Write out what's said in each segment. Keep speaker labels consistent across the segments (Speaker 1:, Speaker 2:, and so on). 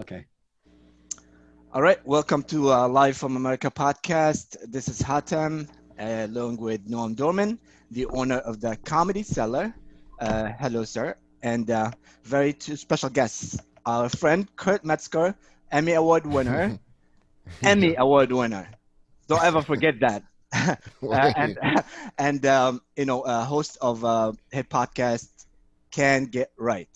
Speaker 1: Okay.
Speaker 2: All right, welcome to uh, Live from America podcast. This is Hatem, uh, along with Noam Dworman, the owner of the Comedy Cellar. Uh, hello, sir. And uh, very two special guests, our friend Kurt Metzger, Emmy Award winner. Emmy Award winner. Don't ever forget that. Uh, and and um, you know, uh, host of uh, hit podcast Can Get Right.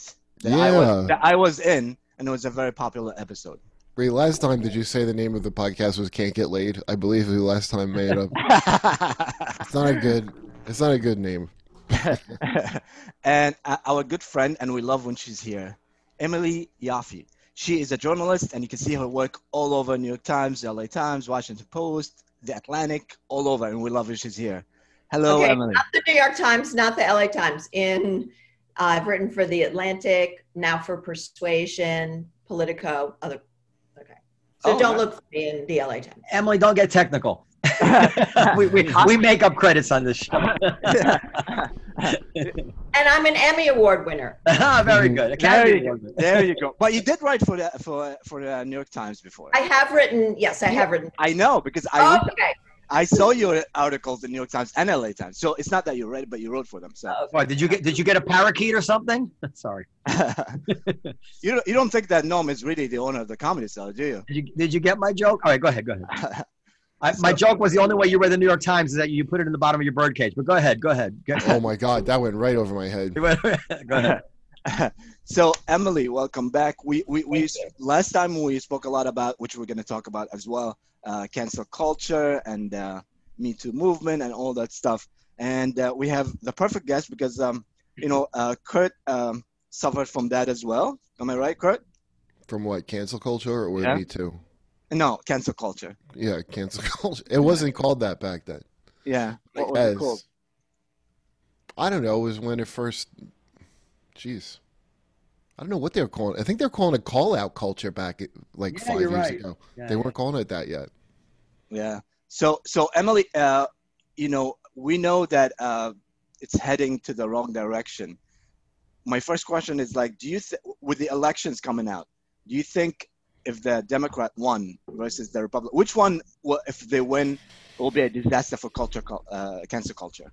Speaker 2: That I was,
Speaker 3: Yeah.
Speaker 2: that I was in, and it was a very popular episode.
Speaker 3: Wait, last time did you say the name of the podcast was "Can't Get Laid"? I believe the last time I made up. It's not a good. It's not a good name.
Speaker 2: and uh, our good friend, and we love when she's here, Emily Yoffe. She is a journalist, and you can see her work all over New York Times, LA Times, Washington Post, The Atlantic, all over, and we love when she's here. Hello,
Speaker 4: okay,
Speaker 2: Emily.
Speaker 4: not the New York Times, not the LA Times. In uh, I've written for the Atlantic, now for Persuasion, Politico, other. Okay, so
Speaker 2: Oh,
Speaker 4: don't
Speaker 2: right.
Speaker 4: look for me in the LA Times.
Speaker 1: Emily, don't get technical. we, we, we make up credits on this show.
Speaker 4: And I'm an Emmy Award winner.
Speaker 1: Ah, Very good.
Speaker 2: there, you, there you go. But you did write for the for for the New York Times before.
Speaker 4: I have written. Yes, I have written.
Speaker 2: I know because I
Speaker 4: Oh, okay.
Speaker 2: I saw your articles in New York Times and LA Times. So it's not that you read, but you wrote for them. So oh,
Speaker 1: What, did you get did you get a parakeet or something? Sorry.
Speaker 2: you don't, you don't think that Noam is really the owner of the comedy cellar, do you?
Speaker 1: Did you did you get my joke? All right, go ahead. Go ahead. I, my
Speaker 2: So-
Speaker 1: joke was the only way you read the New York Times is that you put it in the bottom of your birdcage. But go ahead. Go ahead. Go
Speaker 3: oh ahead. Oh my God, that went right over my head.
Speaker 1: go ahead.
Speaker 2: so Emily, welcome back. We we, we last time we spoke a lot about which we're going to talk about as well, uh, cancel culture and uh, Me Too movement and all that stuff. And uh, we have the perfect guest because um, you know uh, Kurt um, suffered from that as well. Am I right, Kurt?
Speaker 3: From what? Cancel culture or
Speaker 2: Yeah.
Speaker 3: me too?
Speaker 2: No, cancel culture.
Speaker 3: Yeah, cancel culture. It wasn't called that back then.
Speaker 2: Yeah. What was
Speaker 3: As-
Speaker 2: it called?
Speaker 3: I don't know. It was when it first. Jeez. I don't know what they were calling. I think they're calling it call out culture back like
Speaker 1: Yeah,
Speaker 3: five years
Speaker 1: right.
Speaker 3: ago.
Speaker 1: Yeah,
Speaker 3: They
Speaker 1: yeah.
Speaker 3: weren't calling it that yet.
Speaker 2: Yeah. So so Emily, uh, you know, we know that uh, it's heading to the wrong direction. My first question is like, do you th- with the elections coming out, do you think if the Democrat won versus the Republican, which one, will, if they win, will be a disaster for culture, uh, cancer culture?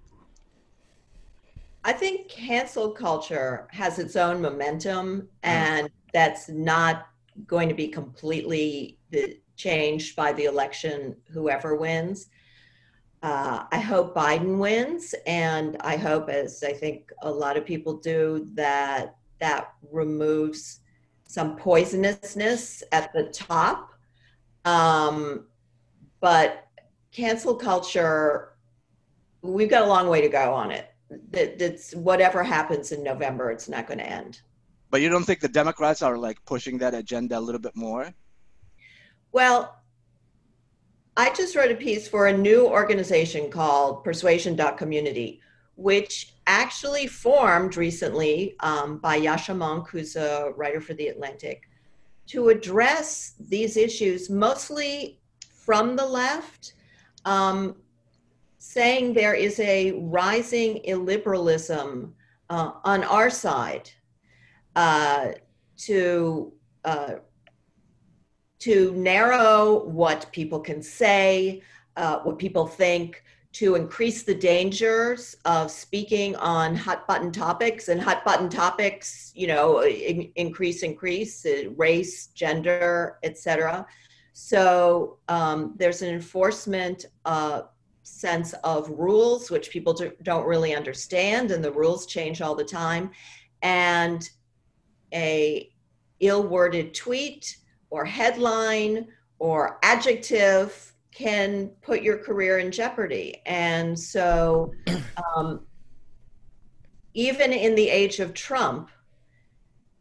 Speaker 4: I think cancel culture has its own momentum, and that's not going to be completely changed by the election, whoever wins. Uh, I hope Biden wins, and I hope, as I think a lot of people do, that that removes some poisonousness at the top. Um, but cancel culture, we've got a long way to go on it that that's whatever happens in November, it's not going to end.
Speaker 2: But you don't think the Democrats are like pushing that agenda a little bit more?
Speaker 4: Well, I just wrote a piece for a new organization called Persuasion.community, which actually formed recently um, by Yascha Mounk, who's a writer for The Atlantic, to address these issues mostly from the left, um, saying there is a rising illiberalism uh, on our side uh, to uh, to narrow what people can say, uh, what people think, to increase the dangers of speaking on hot button topics and hot button topics, you know, in- increase, increase, uh, race, gender, etc. So um, there's an enforcement uh, sense of rules, which people do, don't really understand, and the rules change all the time. And a ill-worded tweet or headline or adjective can put your career in jeopardy. And so, um, even in the age of Trump,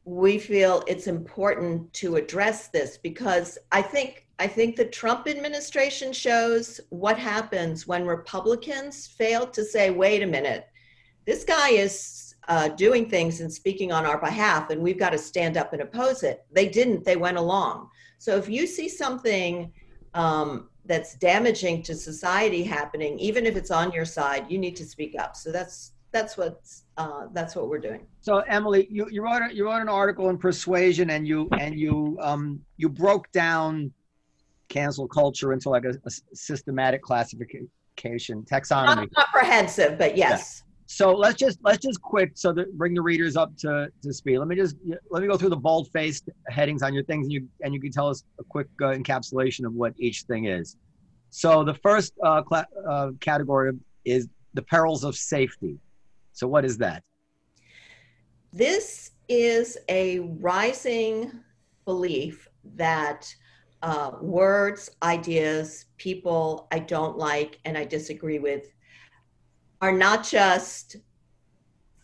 Speaker 4: we feel it's important to address this because I think I think the Trump administration shows what happens when Republicans fail to say, "Wait a minute, this guy is uh, doing things and speaking on our behalf, and we've got to stand up and oppose it." They didn't; they went along. So if you see something um, that's damaging to society happening, even if it's on your side, you need to speak up. So that's that's what's uh, that's what we're doing.
Speaker 1: So Emily, you, you wrote a, you wrote an article in Persuasion, and you and you um, you broke down cancel culture into like a, a systematic classification taxonomy.
Speaker 4: Not comprehensive, but yes.
Speaker 1: So let's just let's just quick so that bring the readers up to, to speed. Let me just let me go through the bold faced headings on your things, and you and you can tell us a quick uh, encapsulation of what each thing is. So the first uh, cl- uh, category is the perils of safety. So what is that?
Speaker 4: This is a rising belief that uh, words, ideas, people I don't like and I disagree with are not just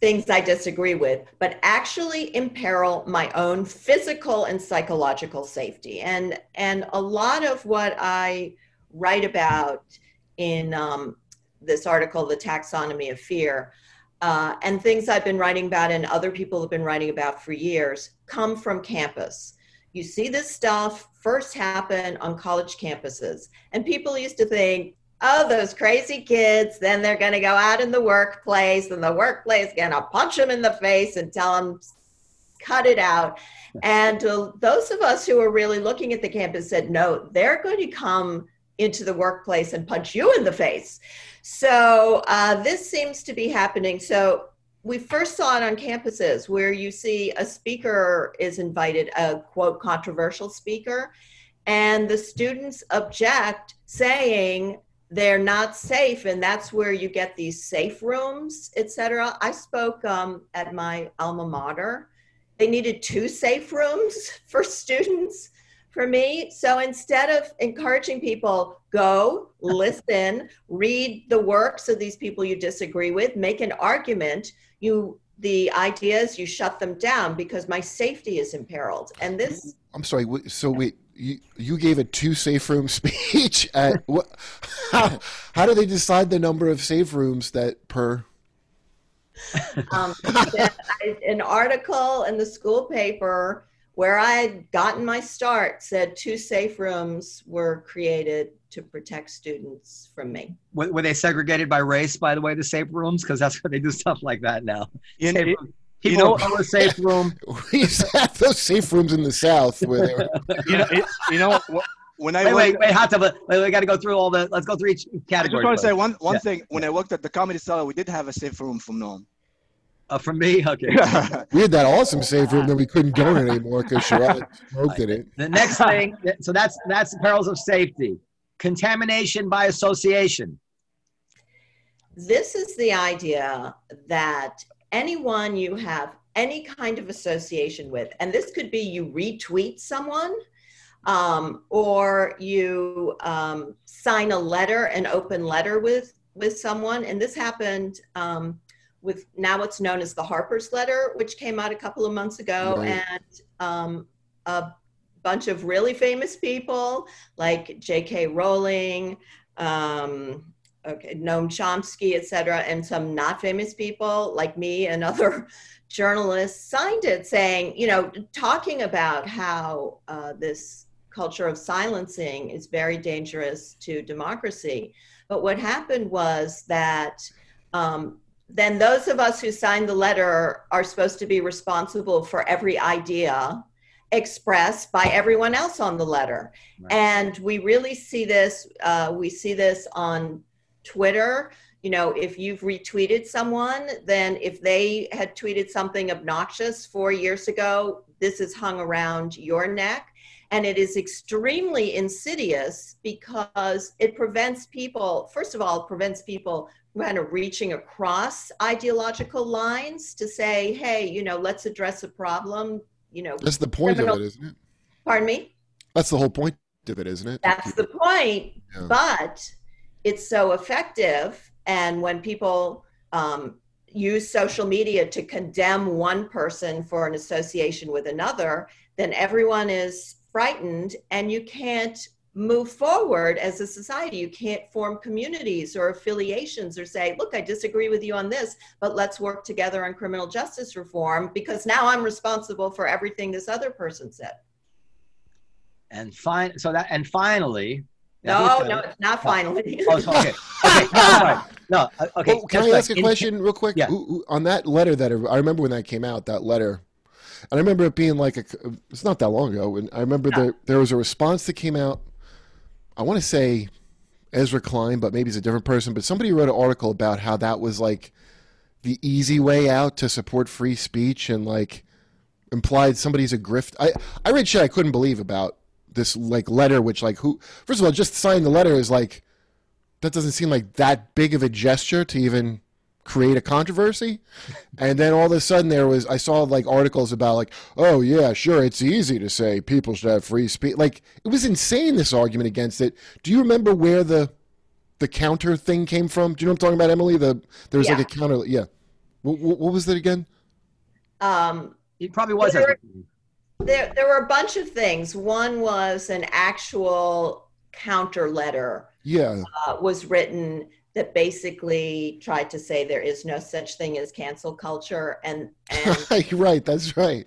Speaker 4: things I disagree with, but actually imperil my own physical and psychological safety. And and a lot of what I write about in um, this article, "The Taxonomy of Fear," uh, and things I've been writing about and other people have been writing about for years, come from campus. You see this stuff first happen on college campuses, and people used to think oh, those crazy kids, then they're going to go out in the workplace and the workplace going to punch them in the face and tell them, cut it out. And uh, those of us who are really looking at the campus said, no, they're going to come into the workplace and punch you in the face. So uh, this seems to be happening. So we first saw it on campuses where you see a speaker is invited, a quote, controversial speaker, and the students object saying, they're not safe and that's where you get these safe rooms etc i spoke um, at my alma mater. They needed two safe rooms for students for me. So instead of encouraging people go listen read the works of these people you disagree with make an argument you the ideas you shut them down because my safety is imperiled. And this
Speaker 3: i'm sorry so wait you, you gave a two safe room speech at what how, how do they decide the number of safe rooms that per?
Speaker 4: Um, an article in the school paper where I had gotten my start said two safe rooms were created to protect students from me.
Speaker 1: Were, were they segregated by race, by the way, the safe rooms? Because that's where they do stuff like that now.
Speaker 2: You,
Speaker 1: People you know, know a safe room.
Speaker 3: we have those safe rooms in the South where they
Speaker 2: you know, it, you know when I
Speaker 1: wait, wait, wait, hot tub. Wait, we got to go through all the. Let's go through each category.
Speaker 2: I just want to say one one yeah. thing. When I worked at the Comedy Cellar, we did have a safe room from Noam.
Speaker 1: Uh, from me, okay.
Speaker 3: we had that awesome safe room that we couldn't go in anymore because Sherrod smoked in it.
Speaker 1: The next thing, so that's that's the perils of safety, contamination by association.
Speaker 4: This is the idea that anyone you have any kind of association with, and this could be you retweet someone, um, or you um, sign a letter, an open letter with with someone, and this happened um, with now what's known as the Harper's letter, which came out a couple of months ago, right. and um, a bunch of really famous people like J.K. Rowling. Um, okay, Noam Chomsky, et cetera, and some not famous people like me and other journalists signed it saying, you know, talking about how uh, this culture of silencing is very dangerous to democracy. But what happened was that um, then those of us who signed the letter are supposed to be responsible for every idea expressed by everyone else on the letter. Right. And we really see this, uh, we see this on Twitter, you know, if you've retweeted someone, then if they had tweeted something obnoxious four years ago, this is hung around your neck. And it is extremely insidious because it prevents people, first of all, prevents people kind of reaching across ideological lines to say, hey, you know, let's address a problem. You know,
Speaker 3: that's the point criminal- of it, isn't it?
Speaker 4: Pardon me?
Speaker 3: That's the whole point of it, isn't it?
Speaker 4: That's the point. Yeah. But it's so effective. And when people um, use social media to condemn one person for an association with another, then everyone is frightened and you can't move forward as a society. You can't form communities or affiliations or say, look, I disagree with you on this, but let's work together on criminal justice reform because now I'm responsible for everything this other person said.
Speaker 1: And fine so that and finally,
Speaker 4: no, no, it's not finally.
Speaker 1: oh, okay. Okay, no, No, uh, okay.
Speaker 3: Oh, can I
Speaker 1: just
Speaker 3: ask
Speaker 1: like
Speaker 3: a
Speaker 1: in-
Speaker 3: question real quick?
Speaker 1: Yeah.
Speaker 3: Ooh, ooh, on that letter that I remember when that came out, that letter, and I remember it being like a. It's not that long ago, and I remember
Speaker 1: Yeah.
Speaker 3: there there was a response that came out. I want to say Ezra Klein, but maybe he's a different person. But somebody wrote an article about how that was like the easy way out to support free speech, and like implied somebody's a grift. I I read shit I couldn't believe about this like letter, which like who first of all just signing the letter is like that doesn't seem like that big of a gesture to even create a controversy. And then all of a sudden there was I saw like articles about like, oh yeah, sure, it's easy to say people should have free speech. Like it was insane this argument against it. Do you remember where the the counter thing came from? Do you know what I'm talking about, Emily? The there was
Speaker 4: Yeah.
Speaker 3: like a counter. Yeah. What, what, what was that again?
Speaker 4: Um,
Speaker 1: It probably was.
Speaker 4: There-
Speaker 1: Ezra.
Speaker 4: there, there were a bunch of things. One was an actual counter letter
Speaker 3: Yeah.
Speaker 4: uh, was written that basically tried to say there is no such thing as cancel culture, and and
Speaker 3: right. That's right.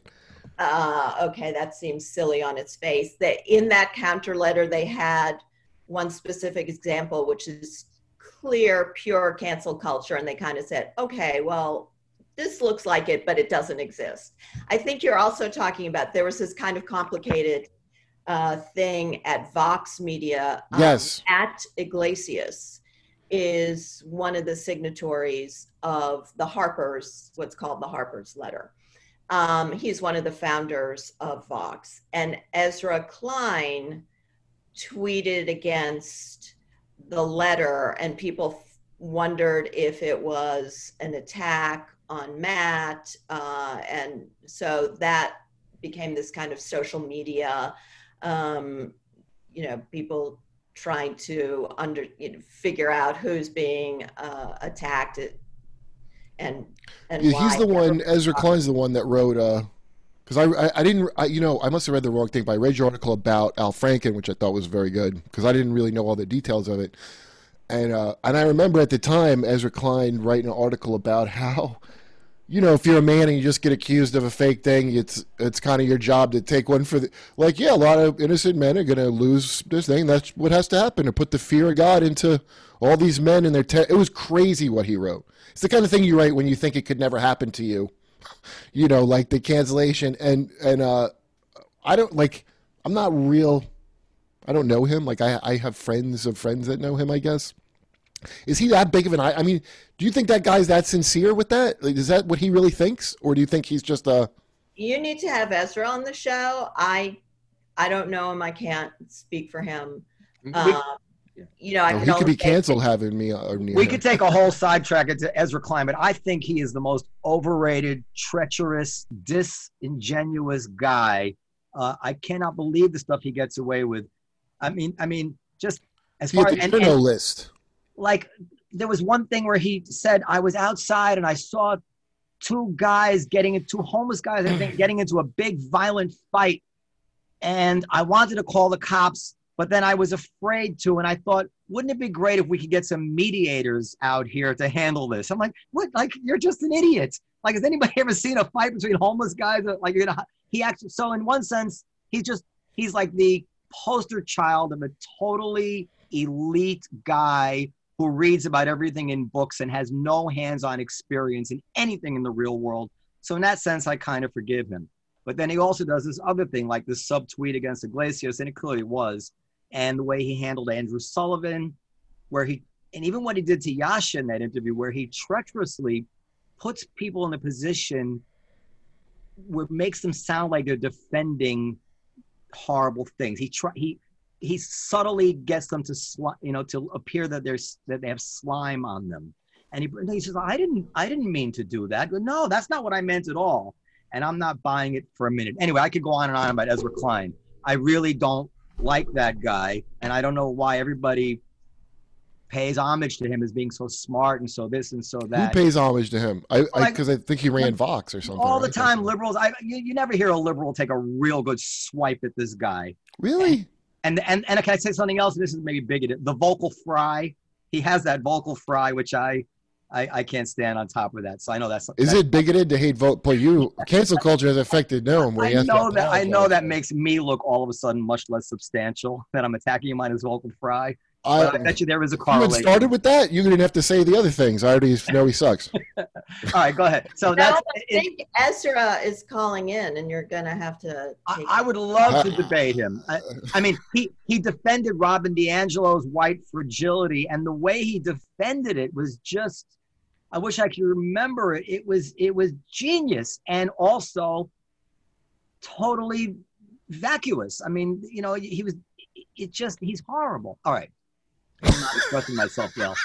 Speaker 4: uh, okay, that seems silly on its face. That in that counter letter they had one specific example, which is clear, pure cancel culture, and they kind of said, okay, well, this looks like it, but it doesn't exist. I think you're also talking about there was this kind of complicated uh, thing at Vox Media. um,
Speaker 3: Yes.
Speaker 4: Matt Yglesias is one of the signatories of the Harper's, what's called the Harper's letter. Um, he's one of the founders of Vox. And Ezra Klein tweeted against the letter, and people wondered if it was an attack on Matt. Uh, and so that became this kind of social media, um, you know, people trying to under you know, figure out who's being uh, attacked and and
Speaker 3: Yeah,
Speaker 4: why.
Speaker 3: he's the one. Ezra Klein's the one that wrote. uh Because I, I, I didn't, I, you know, I must have read the wrong thing. But I read your article about Al Franken, which I thought was very good because I didn't really know all the details of it. And uh, and I remember at the time Ezra Klein writing an article about how, you know, if you're a man and you just get accused of a fake thing, it's it's kind of your job to take one for the like. Yeah, a lot of innocent men are going to lose this thing. That's what has to happen to put the fear of God into all these men and their. Te- it was crazy what he wrote. It's the kind of thing you write when you think it could never happen to you. You know, like the cancellation and and uh, I don't like. I'm not real. I don't know him. Like I I have friends of friends that know him. I guess. Is he that big of an? I I mean, do you think that guy's that sincere with that? Like, is that what he really thinks, or do you think he's just a?
Speaker 4: you need to have Ezra on the show. I I don't know him. I can't speak for him.
Speaker 1: We-
Speaker 4: Um, you know, I
Speaker 3: Oh, he could be
Speaker 4: say-
Speaker 3: canceled having me. Uh, near
Speaker 1: we
Speaker 3: him.
Speaker 1: could take a whole sidetrack into Ezra Klein, but I think he is the most overrated, treacherous, disingenuous guy. Uh, I cannot believe the stuff he gets away with. I mean, I mean, just as
Speaker 3: He
Speaker 1: far as
Speaker 3: the
Speaker 1: and,
Speaker 3: Trino
Speaker 1: and,
Speaker 3: list.
Speaker 1: Like, there was one thing where he said, "I was outside and I saw two guys getting into two homeless guys, I think, getting into a big violent fight, and I wanted to call the cops." But then I was afraid to, and I thought, wouldn't it be great if we could get some mediators out here to handle this? I'm like, what? Like, you're just an idiot. Like, has anybody ever seen a fight between homeless guys? Like, you're gonna, he actually, so in one sense, he's just, he's like the poster child of a totally elite guy who reads about everything in books and has no hands on experience in anything in the real world. So, in that sense, I kind of forgive him. But then he also does this other thing, like this subtweet against Yglesias, and it clearly was and the way he handled Andrew Sullivan, where he and even what he did to Yasha in that interview, where he treacherously puts people in a position where makes them sound like they're defending horrible things. He try he he subtly gets them to sli- you know to appear that there's that they have slime on them, and he, he says, "I didn't I didn't mean to do that. No, that's not what I meant at all." And I'm not buying it for a minute. Anyway, I could go on and on about Ezra Klein. I really don't like that guy, and I don't know why everybody pays homage to him as being so smart and so this and so that.
Speaker 3: Who pays homage to him? I
Speaker 1: Like-
Speaker 3: because I, think he ran Vox or something.
Speaker 1: All the
Speaker 3: right?
Speaker 1: time, liberals. I you, you never hear a liberal take a real good swipe at this guy.
Speaker 3: Really?
Speaker 1: And and and can I say something else? This is maybe bigoted. The vocal fry. He has that vocal fry, which I. I, I can't stand on top of that, so I know that's.
Speaker 3: Is
Speaker 1: that,
Speaker 3: it bigoted to hate vote? But you cancel culture has affected Noam. Where
Speaker 1: I know that I know that makes me look all of a sudden much less substantial that I'm attacking him on his vocal fry. I, I, bet you there was a
Speaker 3: correlation. You started with that. You didn't have to say the other things. I already know he sucks.
Speaker 1: All right, go ahead. So that's.
Speaker 4: I think Ezra is calling in, and you're going to have to.
Speaker 1: I, I, would love to debate him. I, I, mean, he he defended Robin DiAngelo's white fragility, and the way he defended it was just. I wish I could remember it. It was it was genius, and also totally vacuous. I mean, you know, he was. It just he's horrible. All right. I'm not expressing myself well.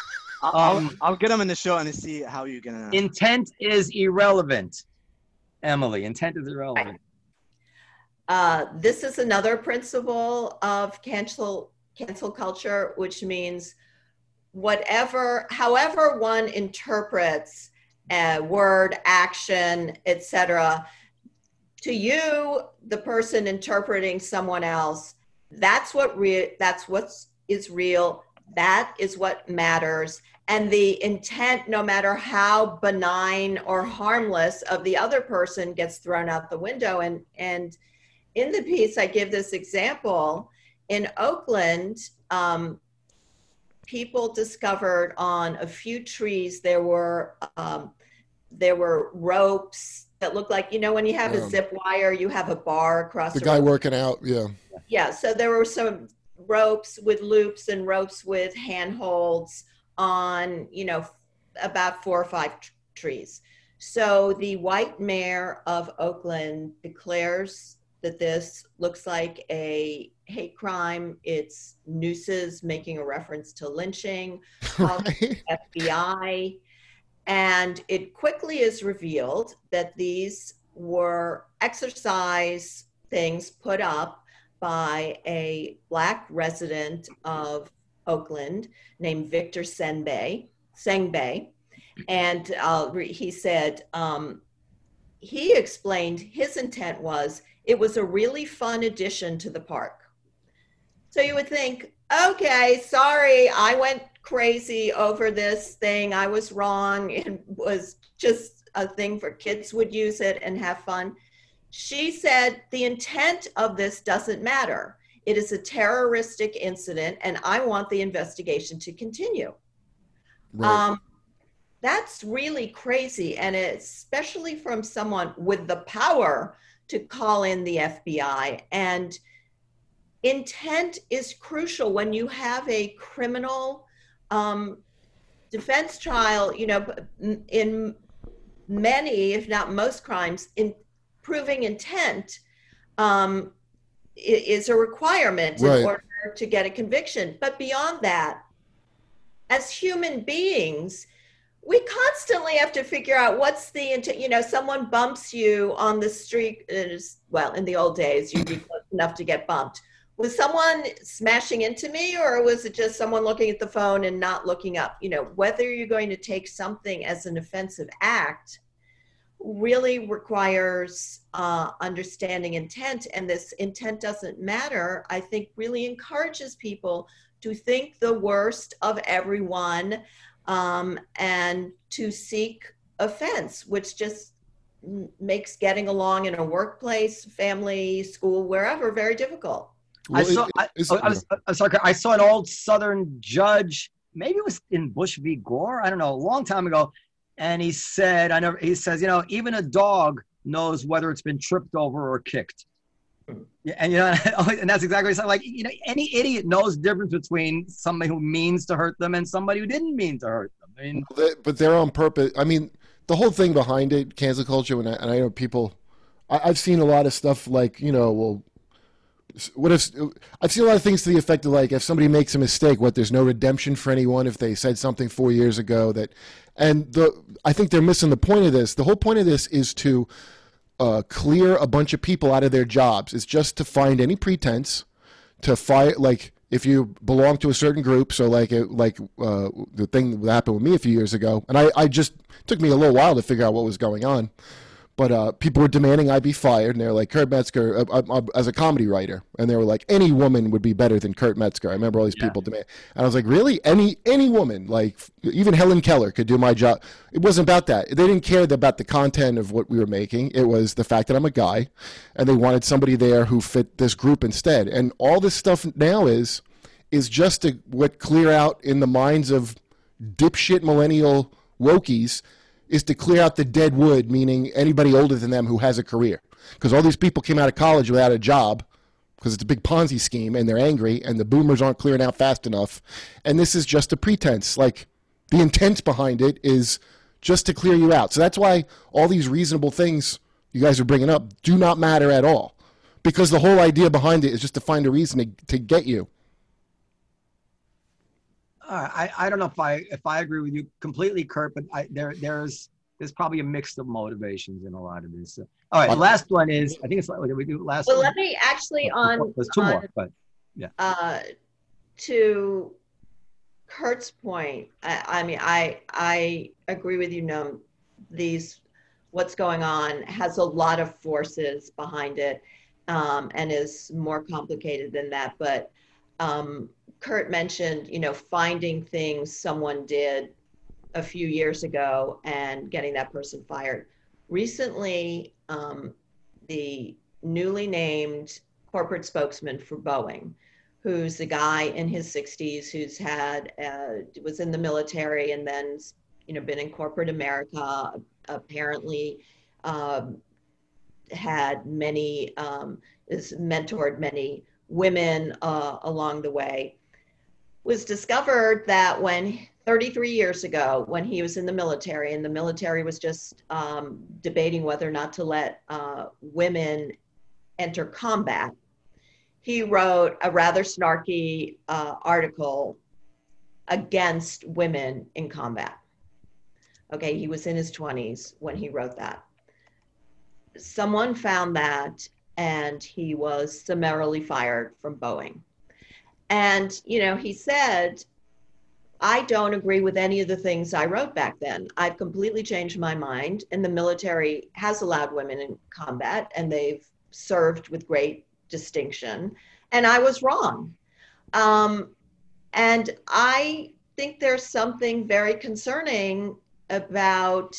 Speaker 2: I'll, um, I'll get them in the show and see how you're gonna.
Speaker 1: Intent is irrelevant, Emily. Intent is irrelevant.
Speaker 4: Uh, this is another principle of cancel cancel culture, which means whatever, however one interprets a word, action, etc. To you, the person interpreting someone else, that's what re- that's what is real that is what matters. And the intent, no matter how benign or harmless of the other person, gets thrown out the window. And, and in the piece, I give this example. In Oakland, um, people discovered on a few trees there were um, there were ropes that looked like you know when you have a zip wire you have a bar across
Speaker 3: the, the guy working out yeah
Speaker 4: yeah so there were some ropes with loops and ropes with handholds on, you know, about four or five t- trees. So the white mayor of Oakland declares that this looks like a hate crime. It's nooses making a reference to lynching, right. FBI. And it quickly is revealed that these were exercise things put up by a black resident of Oakland named Victor Senbei, Sengbe. And uh, he said, um, he explained his intent was it was a really fun addition to the park. So you would think, okay, sorry, I went crazy over this thing. I was wrong. It was just a thing for kids would use it and have fun. She said the intent of this doesn't matter. It is a terroristic incident, and I want the investigation to continue. Right. Um, that's really crazy, and especially from someone with the power to call in the FBI. And intent is crucial when you have a criminal um, defense trial. You know, in many, if not most crimes, in proving intent um, is a requirement right. in order to get a conviction. But beyond that, as human beings, we constantly have to figure out what's the intent. You know, someone bumps you on the street. Is, well, in the old days, you'd be close enough to get bumped. Was someone smashing into me, or was it just someone looking at the phone and not looking up? You know, whether you're going to take something as an offensive act really requires uh, understanding intent, and this intent doesn't matter, I think really encourages people to think the worst of everyone um, and to seek offense, which just makes getting along in a workplace, family, school, wherever very difficult.
Speaker 1: Well, I saw. I, I, was, I, sorry, I saw an old Southern judge. Maybe it was in Bush v. Gore. I don't know. A long time ago, and he said, I never, he says, you know, even a dog knows whether it's been tripped over or kicked. Yeah, and you know, oh, and that's exactly what. Like, you know, any idiot knows the difference between somebody who means to hurt them and somebody who didn't mean to hurt them. I mean,
Speaker 3: but they're on purpose. I mean, the whole thing behind it, cancel culture, and I, and I know people, I, I've seen a lot of stuff like, you know, well, what if I've seen a lot of things to the effect of like if somebody makes a mistake, what there's no redemption for anyone if they said something four years ago that, and the I think they're missing the point of this. The whole point of this is to uh, clear a bunch of people out of their jobs. It's just to find any pretense to fire like if you belong to a certain group. So like it, like uh, the thing that happened with me a few years ago, and I, I just took me a little while to figure out what was going on. But uh, people were demanding I be fired, and they're like, Kurt Metzger, uh, uh, uh, as a comedy writer, and they were like, any woman would be better than Kurt Metzger. I remember all these yeah. people demand, and I was like, really, any any woman, like even Helen Keller could do my job. It wasn't about that. They didn't care about the content of what we were making. It was the fact that I'm a guy, and they wanted somebody there who fit this group instead. And all this stuff now is is just to what clear out in the minds of dipshit millennial wokies is to clear out the dead wood, meaning anybody older than them who has a career. Because all these people came out of college without a job because it's a big Ponzi scheme and they're angry and the boomers aren't clearing out fast enough. And this is just a pretense. Like the intent behind it is just to clear you out. So that's why all these reasonable things you guys are bringing up do not matter at all. Because the whole idea behind it is just to find a reason to, to get you.
Speaker 1: Uh, I, I don't know if I if I agree with you completely, Kurt, but I, there there's there's probably a mix of motivations in a lot of this. All right, the last one is I think it's like we do last.
Speaker 4: Well,
Speaker 1: one?
Speaker 4: let me actually on
Speaker 1: There's two
Speaker 4: on,
Speaker 1: more, but
Speaker 4: uh, to Kurt's point, I, I mean, I I agree with you. No, these what's going on has a lot of forces behind it, um, and is more complicated than that. But um, Kurt mentioned, you know, finding things someone did a few years ago and getting that person fired. Recently, um, the newly named corporate spokesman for Boeing, who's a guy in his 60s who's had uh, was in the military and then you know been in corporate America. Apparently, um, had many um, has mentored many women uh, along the way. Was discovered that when 33 years ago, when he was in the military, and the military was just um, debating whether or not to let uh, women enter combat, he wrote a rather snarky uh, article against women in combat. Okay, he was in his 20s when he wrote that. Someone found that and he was summarily fired from Boeing. And, you know, he said, I don't agree with any of the things I wrote back then. I've completely changed my mind, and the military has allowed women in combat, and they've served with great distinction. And I was wrong. Um, and I think there's something very concerning about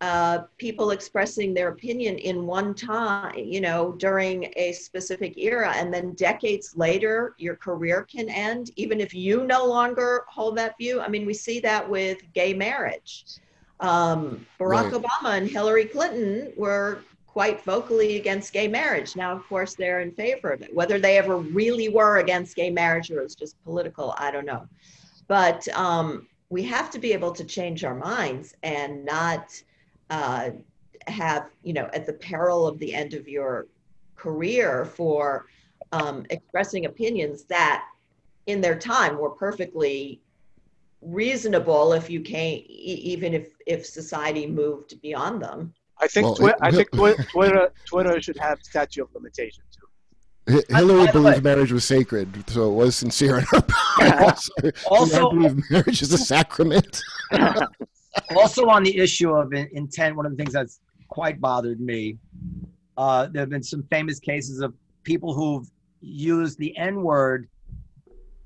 Speaker 4: uh, people expressing their opinion in one time, you know, during a specific era, and then decades later, your career can end, even if you no longer hold that view. I mean, we see that with gay marriage. Um, Barack
Speaker 3: Right.
Speaker 4: Obama and Hillary Clinton were quite vocally against gay marriage. Now, of course, they're in favor of it. Whether they ever really were against gay marriage or it was just political, I don't know. But um, we have to be able to change our minds and not uh, have, you know, at the peril of the end of your career for um, expressing opinions that in their time were perfectly reasonable if you can't, e- even if, if society moved beyond them.
Speaker 2: I think
Speaker 3: Well,
Speaker 2: Twi-
Speaker 3: it-
Speaker 2: I think Twi- Twitter Twitter should have statute of limitations too.
Speaker 3: Hillary
Speaker 1: by
Speaker 3: believed marriage was sacred, so it was sincere in her part.
Speaker 1: Also-
Speaker 3: I believe marriage is a sacrament.
Speaker 1: also on the issue of in- intent, one of the things that's quite bothered me, uh, there have been some famous cases of people who've used the N word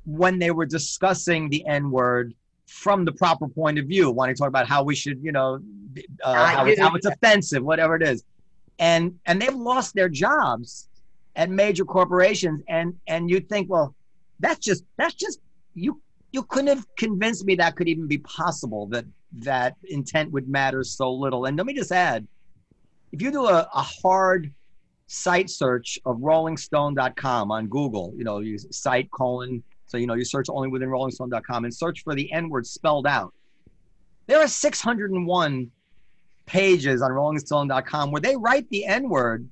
Speaker 1: when they were discussing the N word from the proper point of view, wanting to talk about how we should, you know, uh, how, it's, how it's offensive, whatever it is, and and they've lost their jobs at major corporations, and and you think, well, that's just that's just you you couldn't have convinced me that could even be possible that that intent would matter so little. And let me just add, if you do a, a hard site search of rollingstone.com on Google, you know, you site colon, so you know you search only within rollingstone.com and search for the N-word spelled out. There are 601 pages on rollingstone.com where they write the N-word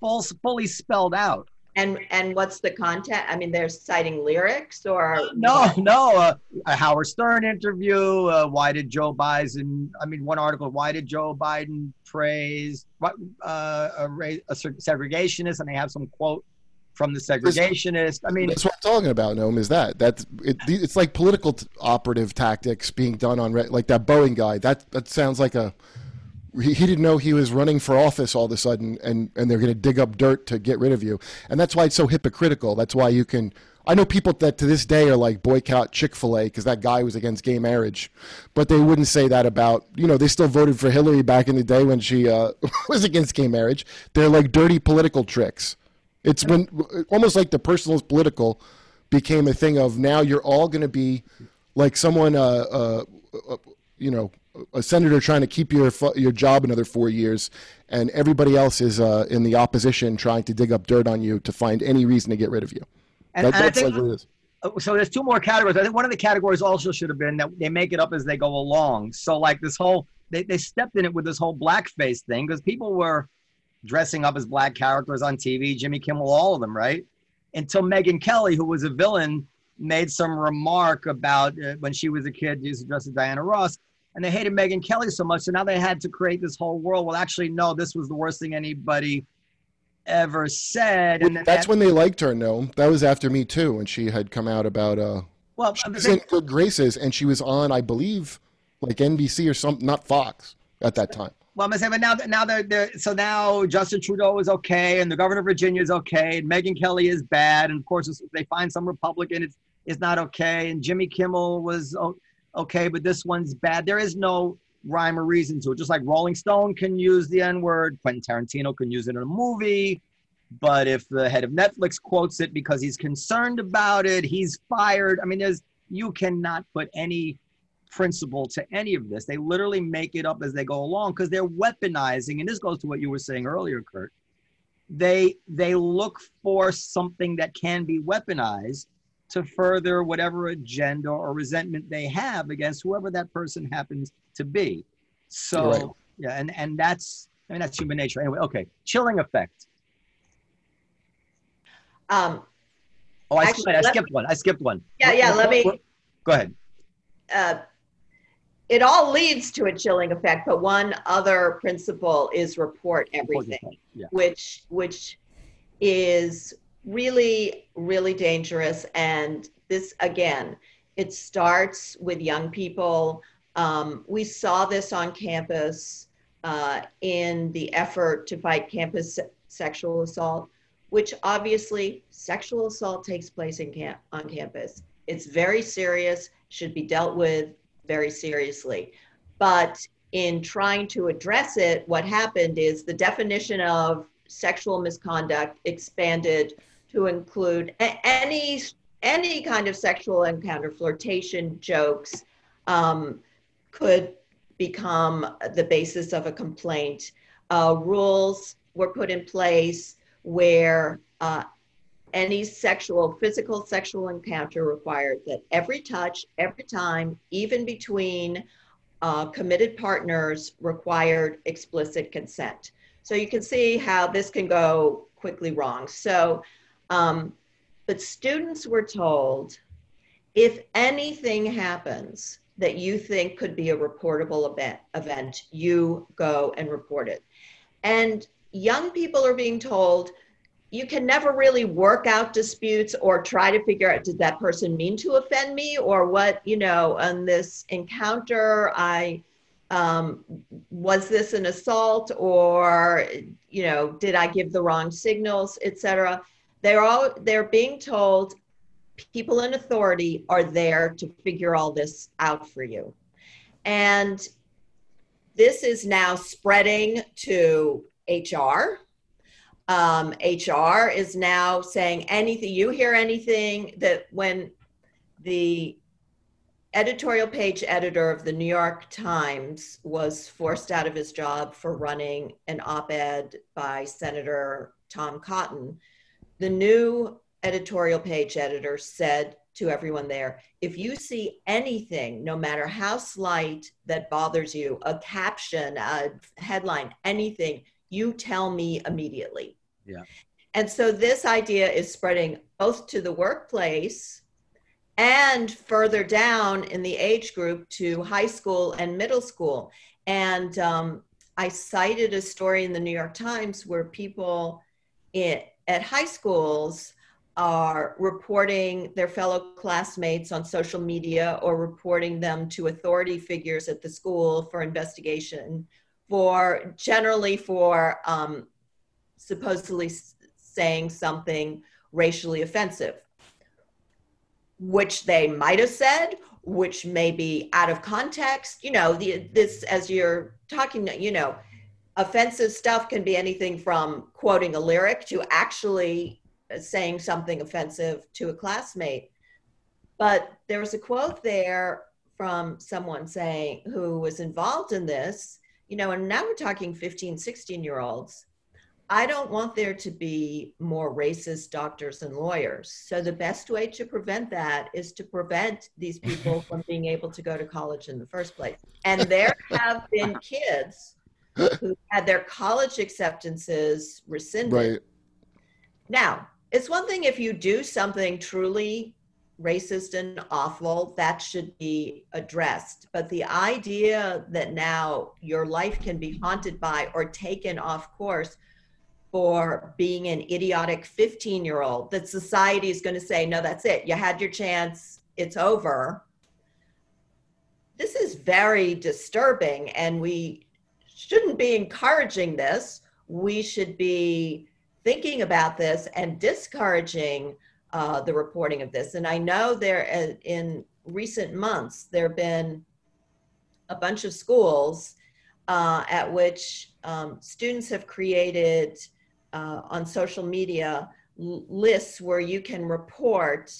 Speaker 1: full, fully spelled out.
Speaker 4: And and what's the content? I mean, they're citing lyrics or
Speaker 1: No, no. Uh, a Howard Stern interview. Uh, why did Joe Biden? I mean, one article. Why did Joe Biden praise what, uh, a, a segregationist? And they have some quote from the segregationist. I mean,
Speaker 3: That's what I'm talking about, Noam, is that. That's it, it's like political t- operative tactics being done on, re- like that Boeing guy. That that sounds like a. He, didn't know he was running for office all of a sudden, and, and they're going to dig up dirt to get rid of you. And that's why it's so hypocritical. That's why you can. I know people that to this day are like boycott Chick fil A because that guy was against gay marriage. But they wouldn't say that about, you know, they still voted for Hillary back in the day when she uh, was against gay marriage. They're like dirty political tricks. It's when almost like the personal is political became a thing of now you're all going to be like someone, uh, uh, uh, you know, a senator trying to keep your your job another four years, and everybody else is uh, in the opposition trying to dig up dirt on you to find any reason to get rid of you.
Speaker 1: And,
Speaker 3: That-
Speaker 1: and
Speaker 3: that's
Speaker 1: think
Speaker 3: like what it is.
Speaker 1: Uh, so there's two more categories. I think one of the categories also should have been that they make it up as they go along. So like this whole they, they stepped in it with this whole blackface thing because people were dressing up as black characters on TV, Jimmy Kimmel, all of them, right? Until Megyn Kelly, who was a villain, made some remark about uh, when she was a kid, she was dressed as Diana Ross, and they hated Megyn Kelly so much, so now they had to create this whole world. Well, actually, no, this was the worst thing anybody ever said. And then
Speaker 3: That's
Speaker 1: that-
Speaker 3: when they liked her. No, that was after Me Too, when she had come out about. uh
Speaker 1: well,
Speaker 3: She was
Speaker 1: saying-
Speaker 3: in good graces, and she was on, I believe, like NBC or something, not Fox at that time.
Speaker 1: Well, I'm gonna say, but now, now they're, they're so now Justin Trudeau is okay, and the governor of Virginia is okay, and Megyn Kelly is bad, and of course, if they find some Republican, it's it's not okay, and Jimmy Kimmel was okay, but this one's bad. There is no rhyme or reason to it. Just like Rolling Stone can use the N word, Quentin Tarantino can use it in a movie, but if the head of Netflix quotes it because he's concerned about it, he's fired. I mean, there's you cannot put any principle to any of this. They literally make it up as they go along because they're weaponizing, and this goes to what you were saying earlier, Kurt. They they look for something that can be weaponized to further whatever agenda or resentment they have against whoever that person happens to be. So
Speaker 3: Right.
Speaker 1: yeah, and and that's I mean that's human nature. Anyway, okay. Chilling effect.
Speaker 4: Um,
Speaker 1: Oh, I,
Speaker 4: Actually,
Speaker 1: skipped, I
Speaker 4: let-
Speaker 1: skipped one. I skipped one.
Speaker 4: Yeah, yeah, let me-
Speaker 1: Go ahead.
Speaker 4: uh, it all leads to a chilling effect, but one other principle is report everything.
Speaker 1: Yeah.
Speaker 4: which which is really really dangerous. And this again it starts with young people. Um, we saw this on campus uh, in the effort to fight campus se- sexual assault which obviously sexual assault takes place in on campus. It's very serious should be dealt with very seriously. But in trying to address it, what happened is the definition of sexual misconduct expanded to include any any kind of sexual encounter, flirtation, jokes, um, could become the basis of a complaint. Uh, rules were put in place where uh, any sexual, physical sexual encounter required that every touch, every time, even between uh, committed partners required explicit consent. So you can see how this can go quickly wrong. So, um, but students were told if anything happens that you think could be a reportable event, event, you go and report it. And young people are being told you can never really work out disputes or try to figure out did that person mean to offend me or what you know on this encounter i um, was this an assault or you know did i give the wrong signals etc they're all they're being told people in authority are there to figure all this out for you. And this is now spreading to hr um, HR is now saying anything, you hear anything that when the editorial page editor of the New York Times was forced out of his job for running an op ed by Senator Tom Cotton, the new editorial page editor said to everyone there if you see anything, no matter how slight, that bothers you, a caption, a headline, anything, you tell me immediately.
Speaker 1: Yeah.
Speaker 4: And so this idea is spreading both to the workplace and further down in the age group to high school and middle school. And um, I cited a story in the New York Times where people in, at high schools are reporting their fellow classmates on social media or reporting them to authority figures at the school for investigation for generally for um, supposedly saying something racially offensive which they might have said which may be out of context. You know the, this as you're talking you know offensive stuff can be anything from quoting a lyric to actually saying something offensive to a classmate. But there was a quote there from someone saying who was involved in this, you know, and now we're talking 15, 16 year olds. I don't want there to be more racist doctors and lawyers. So the best way to prevent that is to prevent these people from being able to go to college in the first place. And there have been kids who had their college acceptances rescinded.
Speaker 3: Right.
Speaker 4: Now, it's one thing if you do something truly racist and awful, that should be addressed. But the idea that now your life can be haunted by or taken off course for being an idiotic 15 year old, that society is going to say, no, that's it. You had your chance, it's over. This is very disturbing, and we shouldn't be encouraging this. We should be thinking about this and discouraging uh, the reporting of this. And I know there uh, in recent months there have been a bunch of schools uh, at which um, students have created uh, on social media lists where you can report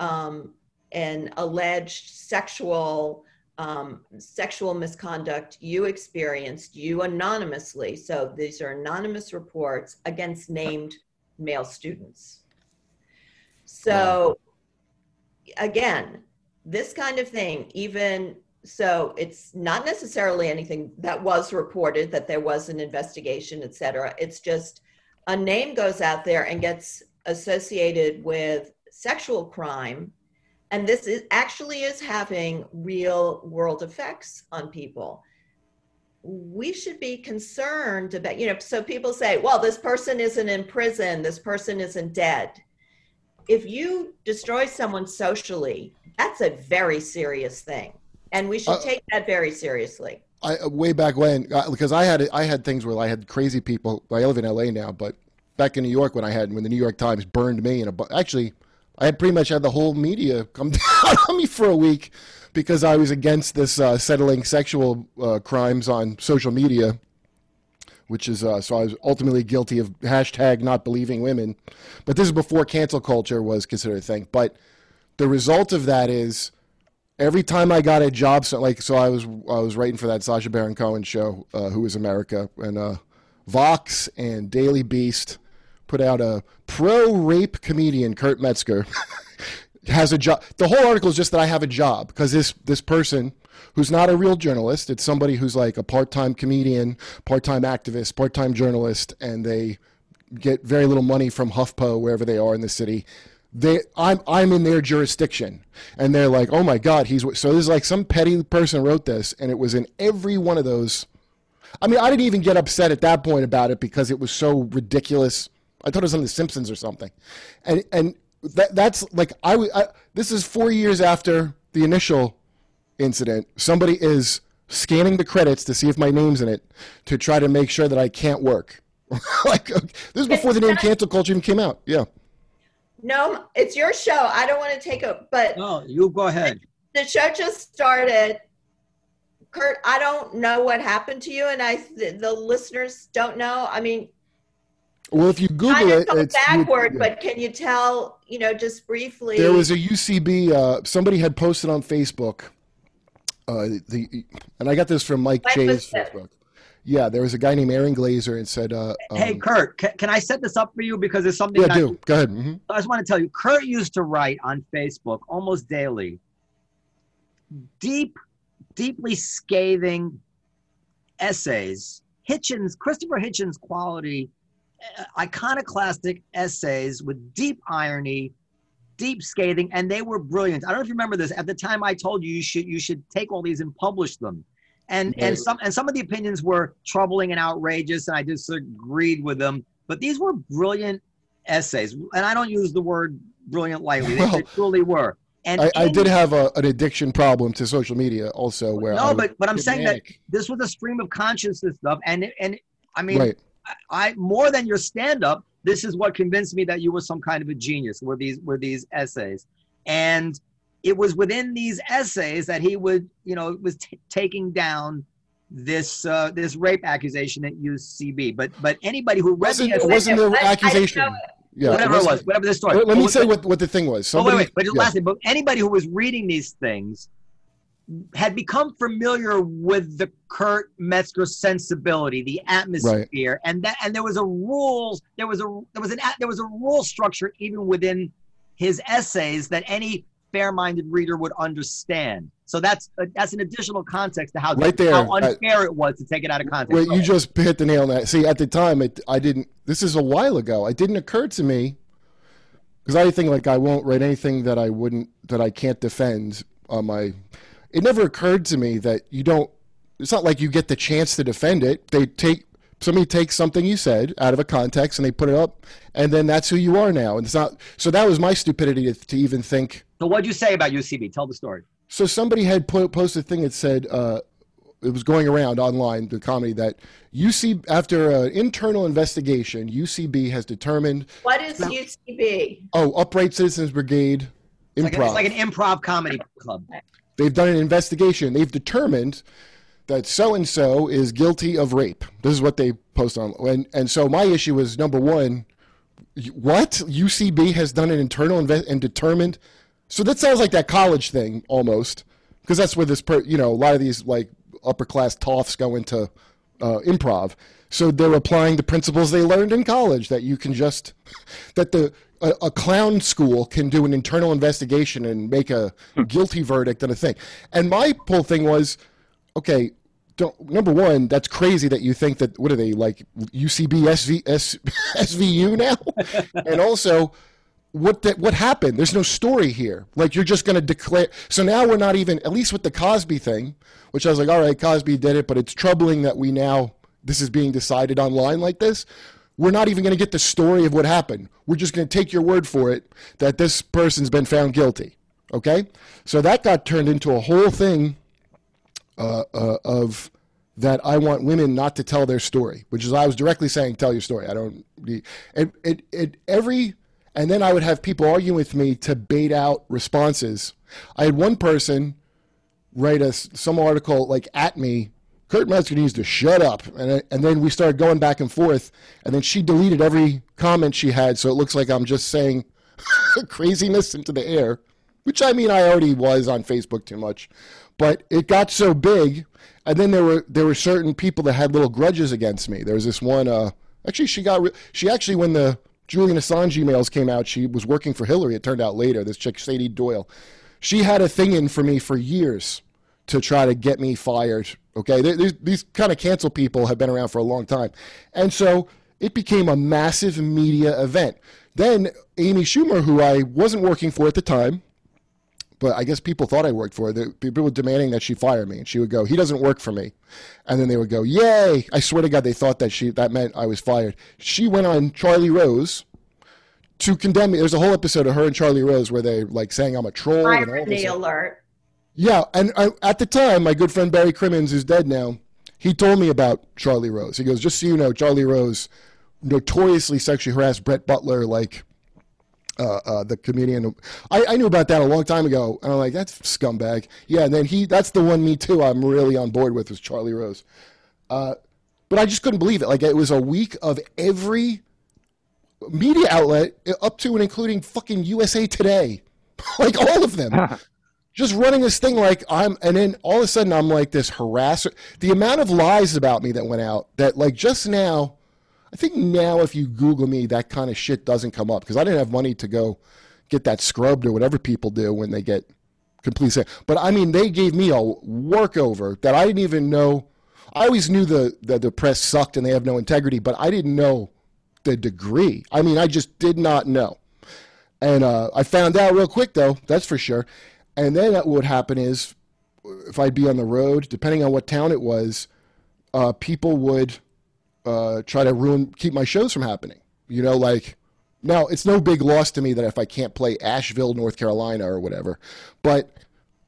Speaker 4: um, an alleged sexual um, sexual misconduct you experienced, you anonymously. So these are anonymous reports against named male students. So again, this kind of thing, even so, it's not necessarily anything that was reported that there was an investigation, et cetera. It's just a name goes out there and gets associated with sexual crime and this is actually is having real world effects on people. We should be concerned about you know so people say well this person isn't in prison this person isn't dead. If you destroy someone socially that's a very serious thing. And we should uh, take that very seriously.
Speaker 3: I, uh, way back when uh, because i had i had things where i had crazy people i live in la now but back in new york when i had when the new york times burned me and a actually I pretty much had the whole media come down on me for a week because I was against this uh, settling sexual uh, crimes on social media, which is uh, so I was ultimately guilty of hashtag not believing women. But this is before cancel culture was considered a thing. But the result of that is every time I got a job, so like so I was I was writing for that Sacha Baron Cohen show, uh, Who Is America, and uh, Vox and Daily Beast put out a pro rape comedian, Kurt Metzger, has a job. The whole article is just that I have a job because this this person who's not a real journalist, it's somebody who's like a part time comedian, part time activist, part time journalist, and they get very little money from HuffPo wherever they are in the city. They, I'm, I'm in their jurisdiction, and they're like, oh my god, he's so. There's like some petty person wrote this, and it was in every one of those. I mean, I didn't even get upset at that point about it because it was so ridiculous I thought it was on The Simpsons or something, and and that that's like I, I this is four years after the initial incident. Somebody is scanning the credits to see if my name's in it to try to make sure that I can't work. like this is before the name cancel culture even came out. Yeah.
Speaker 4: No, it's your show. I don't want to take a but
Speaker 1: No, you go ahead.
Speaker 4: The show just started. Kurt, I don't know what happened to you, and I the, the listeners don't know. I mean,
Speaker 3: well, if you Google it,
Speaker 4: it's backward. You, yeah. But can you tell? You know, just briefly.
Speaker 3: There was a UCB. Uh, somebody had posted on Facebook. Uh, the and I got this from Mike Jay's Facebook. Yeah, there was a guy named Aaron Glazer and said, uh,
Speaker 1: "Hey, um, Kurt, can, can, I set this up for you because there's something."
Speaker 3: Yeah, do. Go ahead. Mm-hmm.
Speaker 1: I just want to tell you, Kurt used to write on Facebook almost daily, deep, deeply scathing essays. Hitchens, Christopher Hitchens' quality iconoclastic essays with deep irony, deep scathing, and they were brilliant. I don't know if you remember this. At the time, I told you you should you should take all these and publish them. And and some and some of the opinions were troubling and outrageous, and I disagreed with them. But these were brilliant essays, and I don't use the word brilliant lightly. Well, they, truly were. And
Speaker 3: I, I did have a, an addiction problem to social media, also. Where
Speaker 1: no, but but I'm saying manic. that this was a stream of consciousness stuff, and and I mean, right. I more than your stand up, this is what convinced me that you were some kind of a genius. Were these were these essays, and it was within these essays that he would, you know, was t- taking down this uh, this rape accusation at UCB. But but anybody who read
Speaker 3: wasn't, the wasn't the accusation. Yeah,
Speaker 1: whatever it was, whatever the story.
Speaker 3: Let, let me
Speaker 1: But-
Speaker 3: say what, what the thing was.
Speaker 1: Oh,
Speaker 3: Somebody,
Speaker 1: wait, wait. But
Speaker 3: yeah.
Speaker 1: lastly, but anybody who was reading these things had become familiar with the Kurt Metzger sensibility, the atmosphere, and that and there was a rules. There was a there was an there was a rule structure even within his essays that any fair-minded reader would understand. So that's uh, that's an additional context to how
Speaker 3: Right there,
Speaker 1: how unfair it was to take it out of context.
Speaker 3: Wait, you just hit the nail on that. See, at the time, it, I didn't. This is a while ago. It didn't occur to me because I think like I won't write anything that I wouldn't that I can't defend on my. It never occurred to me that you don't. It's not like you get the chance to defend it. They take somebody takes something you said out of a context and they put it up, and then that's who you are now. And it's not. So that was my stupidity to, to even think.
Speaker 1: so what'd you say about UCB? Tell the story.
Speaker 3: So somebody had put, posted a thing that said uh, it was going around online the comedy that UC after an internal investigation, UCB has determined
Speaker 4: What is UCB?
Speaker 3: oh Upright Citizens Brigade
Speaker 1: It's like, a-
Speaker 3: improv.
Speaker 1: it's like an improv comedy club.
Speaker 3: They've done an investigation. They've determined that so and so is guilty of rape. This is what they post on. And and so my issue is number one, what UCB has done an internal invest and determined. So that sounds like that college thing almost, because that's where this per, you know a lot of these like upper class toffs go into uh, improv. So they're applying the principles they learned in college that you can just that the a, a clown school can do an internal investigation and make a hmm. guilty verdict and a thing. And my whole thing was, okay, don't, number one, that's crazy that you think that what are they like UCB SV, S, SVU now, and also what that what happened? There's no story here. Like you're just going to declare. So now we're not even at least with the Cosby thing, which I was like, all right, Cosby did it, but it's troubling that we now this is being decided online like this. We're not even going to get the story of what happened. We're just going to take your word for it that this person's been found guilty. Okay, so that got turned into a whole thing uh, uh, of that I want women not to tell their story, which is I was directly saying, tell your story. I don't. It, it, it every and then I would have people arguing with me to bait out responses. I had one person write us some article like at me. Kurt Metzger needs to shut up, and and then we started going back and forth, and then she deleted every comment she had, so it looks like I'm just saying craziness into the air, which I mean I already was on Facebook too much, but it got so big, and then there were there were certain people that had little grudges against me. There was this one. Uh, actually, she got re- she actually when the Julian Assange emails came out, she was working for Hillary. It turned out later. This chick Sady Doyle, she had a thing in for me for years to try to get me fired. Okay, these, these kind of cancel people have been around for a long time, and so it became a massive media event. Then Amy Schumer, who I wasn't working for at the time, but I guess people thought I worked for her. The- People were demanding that she fire me, and she would go, "He doesn't work for me," and then they would go, "Yay!" I swear to God, they thought that she that meant I was fired. She went on Charlie Rose to condemn me. There's a whole episode of her and Charlie Rose where they like saying I'm a troll and all this.
Speaker 4: Irony alert.
Speaker 3: Yeah, and I, at the time, my good friend Barry Crimmins, who's dead now, he told me about Charlie Rose. He goes, just so you know, Charlie Rose notoriously sexually harassed Brett Butler, like uh, uh, the comedian. I, I knew about that a long time ago, and I'm like, that's scumbag. Yeah, and then he—that's the one. Me too. I'm really on board with was Charlie Rose. Uh, but I just couldn't believe it. Like it was a week of every media outlet, up to and including fucking USA Today, like all of them just running this thing like I'm, and then all of a sudden I'm like this harasser. The amount of lies about me that went out that like just now, I think now if you Google me, that kind of shit doesn't come up because I didn't have money to go get that scrubbed or whatever people do when they get complete. But I mean, they gave me a workover that I didn't even know. I always knew the, the the press sucked and they have no integrity, but I didn't know the degree. I mean, I just did not know. And uh, I found out real quick, though, that's for sure. And then what would happen is, if I'd be on the road, depending on what town it was, uh, people would uh, try to ruin, keep my shows from happening. You know, like, now it's no big loss to me that if I can't play Asheville, North Carolina, or whatever, but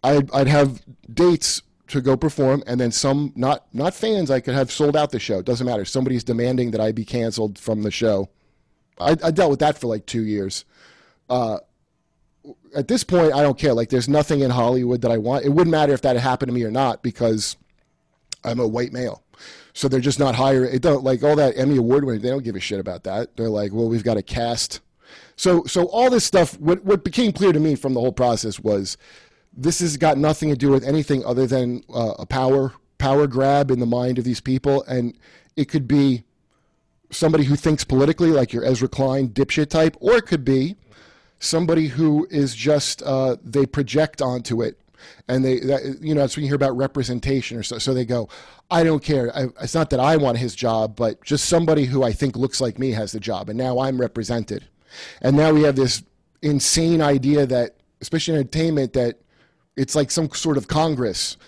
Speaker 3: I'd, I'd have dates to go perform, and then some not not fans, I could have sold out the show. It doesn't matter. Somebody's demanding that I be canceled from the show. I, I dealt with that for like two years at this point, I don't care. Like, there's nothing in Hollywood that I want. It wouldn't matter if that had happened to me or not because I'm a white male. So they're just not hiring. It don't like all that Emmy award winning. They don't give a shit about that. They're like, well, we've got to cast So so all this stuff. What what became clear to me from the whole process was this has got nothing to do with anything other than uh, a power power grab in the mind of these people, and it could be somebody who thinks politically, like your Ezra Klein dipshit type, or it could be somebody who is just uh, they project onto it and they that, you know that's when you hear about representation or so so they go i don't care. I, it's not that i want his job but just somebody who i think looks like me has the job and now i'm represented. And now we have this insane idea that especially in entertainment that it's like some sort of congress.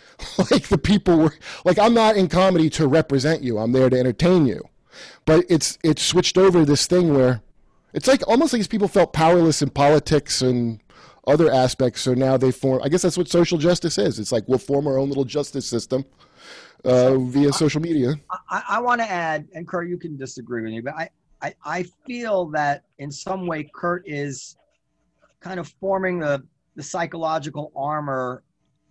Speaker 3: Like the people were like i'm not in comedy to represent you. I'm there to entertain you. But it's it's switched over this thing where it's like almost like these people felt powerless in politics and other aspects. So now they form. I guess that's what social justice is. It's like we'll form our own little justice system uh, via social media.
Speaker 1: I, I want to add, and Kurt, you can disagree with me, but I, I, I feel that in some way Kurt is kind of forming the the psychological armor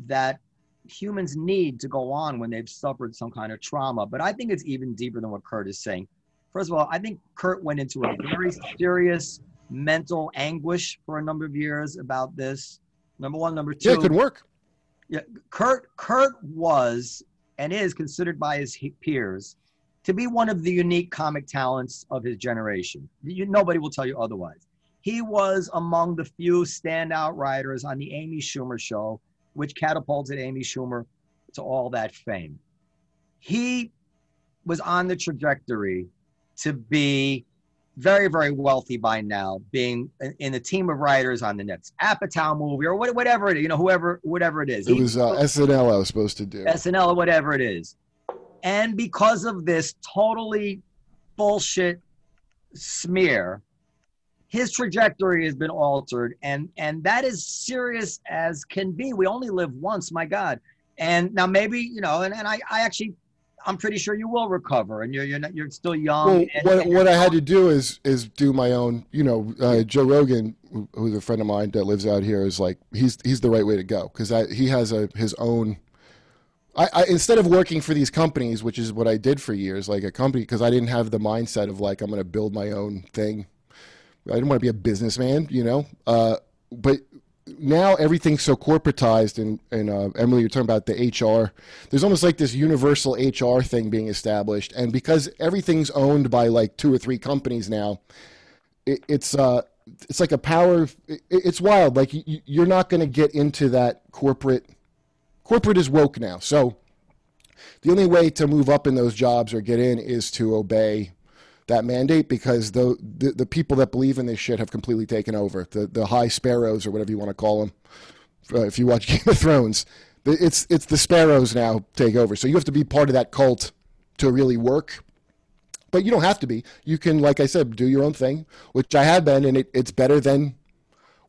Speaker 1: that humans need to go on when they've suffered some kind of trauma. But I think it's even deeper than what Kurt is saying. First of all, I think Kurt went into a very serious mental anguish for a number of years about this. Number one, number two.
Speaker 3: Yeah, it could work.
Speaker 1: Yeah, Kurt. Kurt was and is considered by his peers to be one of the unique comic talents of his generation. You, nobody will tell you otherwise. He was among the few standout writers on the Amy Schumer show, which catapulted Amy Schumer to all that fame. He was on the trajectory to be very, very wealthy by now, being in the team of writers on the next Apatow movie or whatever it is, you know, whoever, whatever it is.
Speaker 3: It was uh, SNL I was supposed to do.
Speaker 1: SNL or whatever it is. And because of this totally bullshit smear, his trajectory has been altered. And, and that is serious as can be. We only live once, my God. And now maybe, you know, and, and I, I actually I'm pretty sure you will recover, and you're you're, not, you're still young.
Speaker 3: Well,
Speaker 1: and,
Speaker 3: what,
Speaker 1: and
Speaker 3: what I had to do is is do my own. You know, uh, Joe Rogan, who's a friend of mine that lives out here, is like he's he's the right way to go because he has a his own. I, I, instead of working for these companies, which is what I did for years, like a company, because I didn't have the mindset of like I'm going to build my own thing. I didn't want to be a businessman, you know. Uh, but now everything's so corporatized and, and uh, emily you're talking about the hr there's almost like this universal hr thing being established. And because everything's owned by like two or three companies now it, it's uh it's like a power it, it's wild. Like you, you're not going to get into that corporate corporate is woke now. So the only way to move up in those jobs or get in is to obey that mandate because the, the, the people that believe in this shit have completely taken over. The the high sparrows or whatever you want to call them. Uh, if you watch Game of Thrones, it's it's the sparrows now take over. So you have to be part of that cult to really work. But you don't have to be. You can, like I said, do your own thing, which I have been, and it, it's better than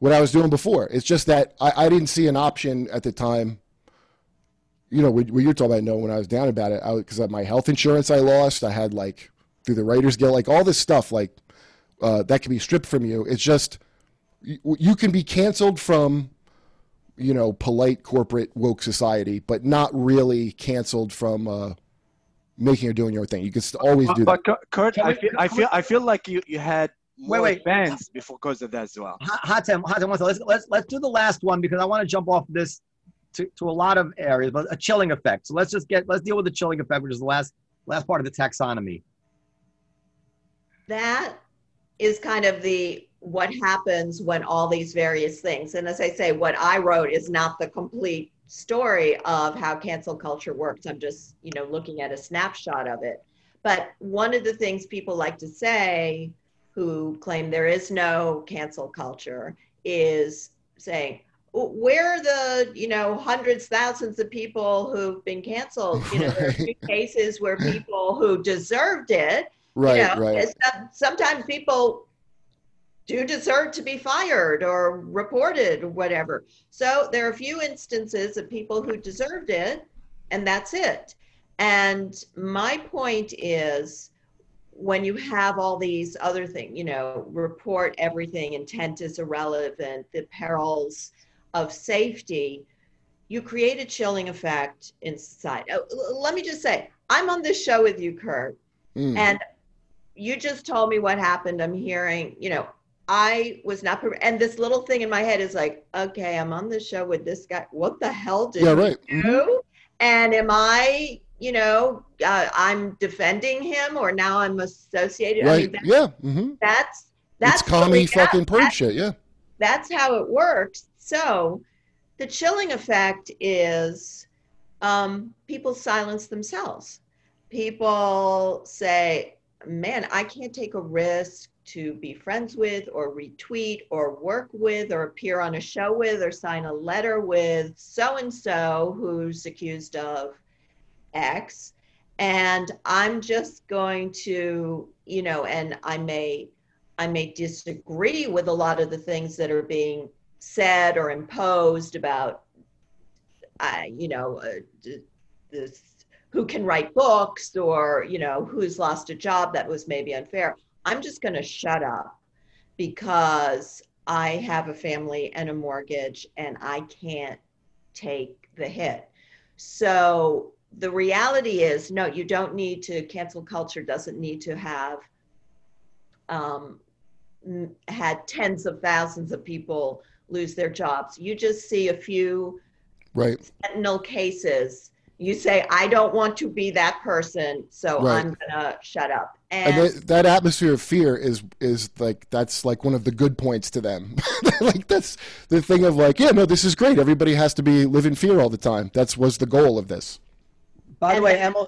Speaker 3: what I was doing before. It's just that I, I didn't see an option at the time. You know, what, you're talking about, no, when I was down about it, because my health insurance I lost, I had like through the Writers Guild, like all this stuff, like uh, that can be stripped from you. It's just you, you can be canceled from you know polite corporate woke society, but not really canceled from uh, making or doing your thing. You can always do
Speaker 2: but,
Speaker 3: that.
Speaker 2: But Kurt, I feel, I feel I feel like you, you had wait wait fans before because of that as well.
Speaker 1: Hatem, Hatem, let's let's let's do the last one because I want to jump off this to, to a lot of areas, but a chilling effect. So let's just get let's deal with the chilling effect, which is the last last part of the taxonomy
Speaker 4: that is kind of the what happens when all these various things and as i say what i wrote is not the complete story of how cancel culture works. I'm just you know looking at a snapshot of it. But one of the things people like to say who claim there is no cancel culture is saying where are the you know hundreds thousands of people who've been canceled? You know there are cases where people who deserved it
Speaker 3: Right, you know, right.
Speaker 4: Sometimes people do deserve to be fired or reported or whatever. So there are a few instances of people who deserved it, and that's it. And my point is when you have all these other things, you know, report everything, intent is irrelevant, the perils of safety, you create a chilling effect in society. Oh, let me just say, I'm on this show with you, Kurt, mm. and you just told me what happened. I'm hearing, you know, I was not prepared. And this little thing in my head is like, okay, I'm on the show with this guy. What the hell did
Speaker 3: Yeah, right. Mhm.
Speaker 4: do? And am I, you know, uh, I'm defending him or now I'm associated? I
Speaker 3: Right.
Speaker 4: mean, that,
Speaker 3: yeah. hmm
Speaker 4: that's that's
Speaker 3: It's commie
Speaker 4: what we got.
Speaker 3: fucking purge shit. Yeah.
Speaker 4: that's how it works. So the chilling effect is um, people silence themselves. People say, man, I can't take a risk to be friends with or retweet or work with or appear on a show with or sign a letter with so and so who's accused of X. And I'm just going to, you know, and I may I may disagree with a lot of the things that are being said or imposed about, uh, you know, uh, this, who can write books or, you know, who's lost a job that was maybe unfair. I'm just going to shut up because I have a family and a mortgage and I can't take the hit. So the reality is no, you don't need to, cancel culture doesn't need to have um, had tens of thousands of people lose their jobs. You just see a few
Speaker 3: Right.
Speaker 4: sentinel cases. You say, I don't want to be that person, so
Speaker 3: Right.
Speaker 4: I'm gonna shut up.
Speaker 3: And
Speaker 4: And,
Speaker 3: that, that atmosphere of fear is is like that's like one of the good points to them. like that's the thing of like, yeah, no, this is great. Everybody has to be live in fear all the time. That's was the goal of this.
Speaker 1: By the
Speaker 4: And
Speaker 1: way, Emily,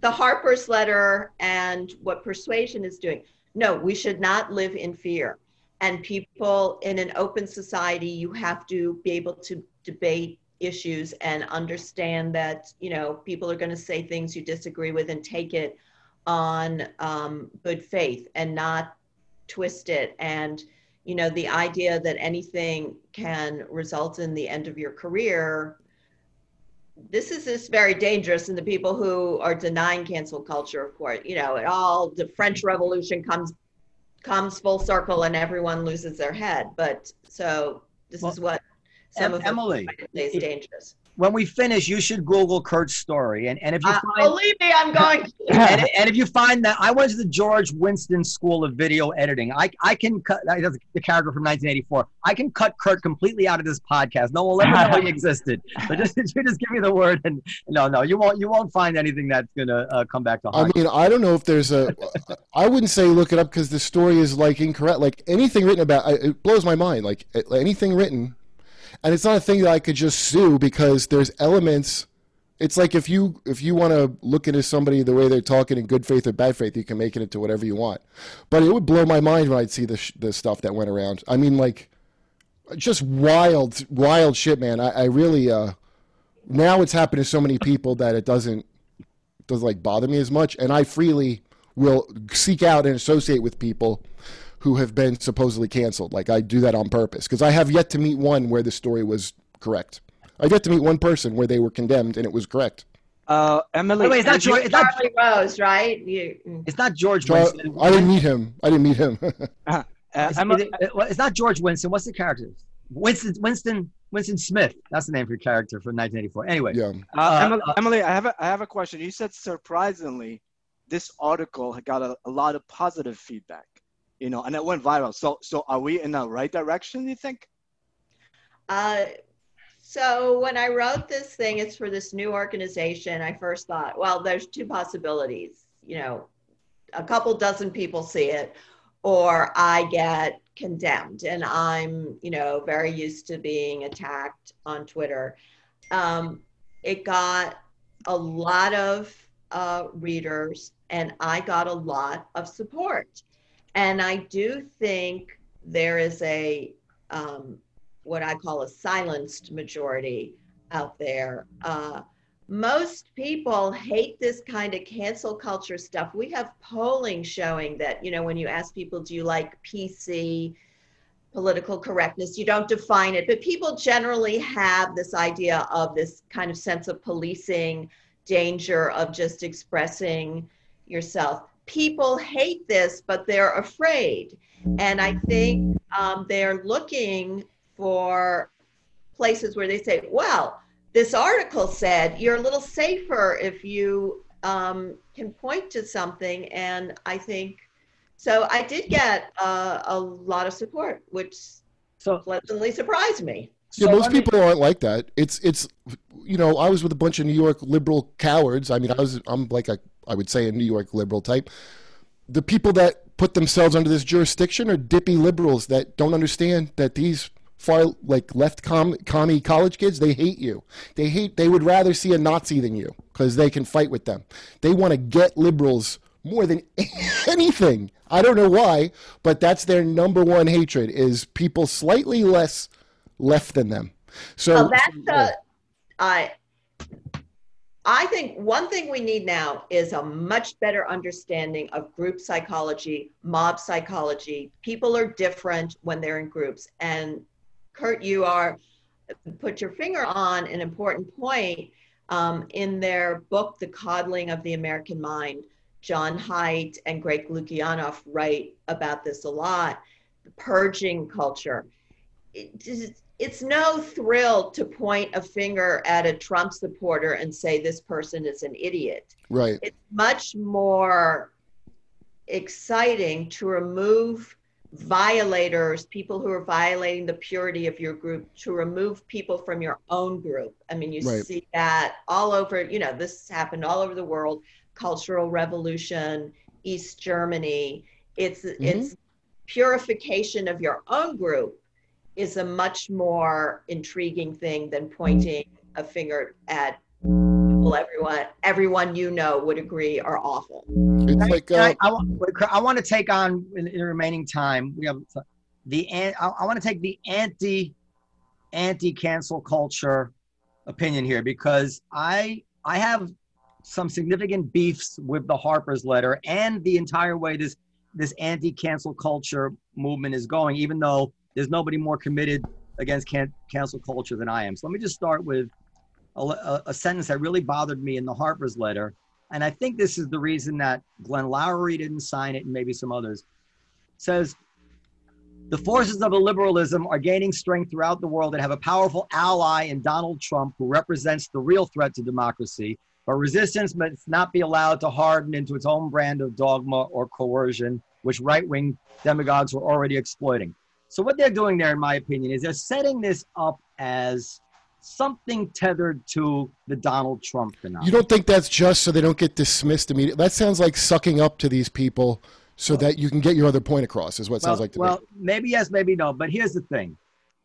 Speaker 4: the Harper's letter and what persuasion is doing. No, we should not live in fear. And people in an open society, you have to be able to debate issues and understand that you know people are going to say things you disagree with and take it on um, good faith and not twist it. And you know the idea that anything can result in the end of your career this is this very dangerous and the people who are denying cancel culture of course you know it all the french revolution comes comes full circle and everyone loses their head but so this
Speaker 1: Well,
Speaker 4: is what some
Speaker 1: Em-
Speaker 4: of
Speaker 1: Emily,
Speaker 4: might say
Speaker 1: it-
Speaker 4: dangerous
Speaker 1: when we finish, you should Google Kurt's story, and and if you
Speaker 4: uh,
Speaker 1: find
Speaker 4: believe me i'm going to.
Speaker 1: and, and if you find that I went to the George Winston School of Video Editing, I I can cut that's the character from 1984. I can cut Kurt completely out of this podcast. No one will ever know he existed. But just you just give me the word, and no, no, you won't you won't find anything that's gonna uh, come back to haunt.
Speaker 3: I mean, I don't know if there's a. I wouldn't say look it up because the story is like incorrect. Like anything written about, it blows my mind. Like anything written, and it's not a thing that I could just sue because there's elements. It's like if you if you want to look into somebody the way they're talking in good faith or bad faith, you can make it into whatever you want. But it would blow my mind when I'd see the the stuff that went around. I mean, like just wild wild shit, man. I, I really uh now it's happened to so many people that it doesn't doesn't like bother me as much and i freely will seek out and associate with people who have been supposedly canceled like i do that on purpose because i have yet to meet one where the story was correct i've yet to meet one person where they were condemned and it was correct
Speaker 2: Uh, Emily,
Speaker 1: the way, it's not George. It's not,
Speaker 4: charlie rose right you, mm.
Speaker 1: it's not George
Speaker 3: so I,
Speaker 1: Winston.
Speaker 3: I didn't meet him i didn't meet him
Speaker 2: uh,
Speaker 1: It's,
Speaker 2: Emily,
Speaker 1: it- it- well, it's not George Winston. What's the character? Winston Winston Winston Smith. That's the name for your character from 1984. Anyway,
Speaker 3: yeah
Speaker 2: Uh,
Speaker 1: Uh,
Speaker 2: Emily,
Speaker 1: uh,
Speaker 2: Emily, I have a, I have a question. You said surprisingly, this article got a, a lot of positive feedback, you know, and it went viral. So, so are we in the right direction? You think?
Speaker 4: Uh, so when I wrote this thing, it's for this new organization. I first thought, well, there's two possibilities. You know, a couple dozen people see it, or I get condemned, and I'm, you know, very used to being attacked on Twitter. Um, it got a lot of uh, readers, and I got a lot of support. And I do think there is a um, what I call a silenced majority out there. Uh, most people hate this kind of cancel culture stuff. We have polling showing that, you know, when you ask people, do you like PC political correctness, you don't define it, but people generally have this idea of this kind of sense of policing, danger of just expressing yourself. People hate this, but they're afraid. And I think um, they're looking for places where they say, well, this article said you're a little safer if you um, can point to something. And I think So I did get uh, a lot of support, which
Speaker 1: So,
Speaker 4: pleasantly surprised me.
Speaker 3: Yeah, most
Speaker 1: let me-
Speaker 3: people aren't like that. It's it's you know, I was with a bunch of New York liberal cowards. I mean, I mm-hmm. was I'm like a I would say a New York liberal type. The people that put themselves under this jurisdiction are dippy liberals that don't understand that these far like left com commie college kids they hate you. They hate they would rather see a Nazi than you because they can fight with them. They want to get liberals more than anything. I don't know why, but that's their number one hatred is people slightly less left than them. So
Speaker 4: Well, that's uh, I. I think one thing we need now is a much better understanding of group psychology, mob psychology. People are different when they're in groups. And Kurt, you are put your finger on an important point um, in their book, The Coddling of the American Mind. John Haidt and Greg Lukianoff write about this a lot. The purging culture. It it's no thrill to point a finger at a Trump supporter and say this person is an idiot.
Speaker 3: right.
Speaker 4: It's much more exciting to remove violators, people who are violating the purity of your group, to remove people from your own group. I mean, you
Speaker 3: Right.
Speaker 4: see that all over, you know, this happened all over the world, Cultural Revolution, East Germany. It's mm-hmm. it's purification of your own group is a much more intriguing thing than pointing a finger at people everyone everyone you know would agree are awful.
Speaker 3: It's like
Speaker 1: Can I,
Speaker 3: uh,
Speaker 1: I, want, I want to take on in, in the remaining time. We have the I, I want to take the anti anti cancel culture opinion here because I I have some significant beefs with the Harper's letter and the entire way this this anti cancel culture movement is going. Even though there's nobody more committed against can- cancel culture than I am. So let me just start with a, a, sentence that really bothered me in the Harper's letter and I think this is the reason that Glenn Loury didn't sign it and maybe some others, says the forces of liberalism are gaining strength throughout the world and have a powerful ally in Donald Trump, who represents the real threat to democracy. But resistance must not be allowed to harden into its own brand of dogma or coercion, which right wing demagogues were already exploiting. So, what they're doing there, in my opinion, is they're setting this up as something tethered to the Donald Trump phenomenon.
Speaker 3: you don't think that's just so they don't get dismissed immediately. That sounds like sucking up to these people so that you can get your other point across. Is what it sounds like to
Speaker 1: well,
Speaker 3: me.
Speaker 1: Well, maybe yes, maybe no. But here's the thing: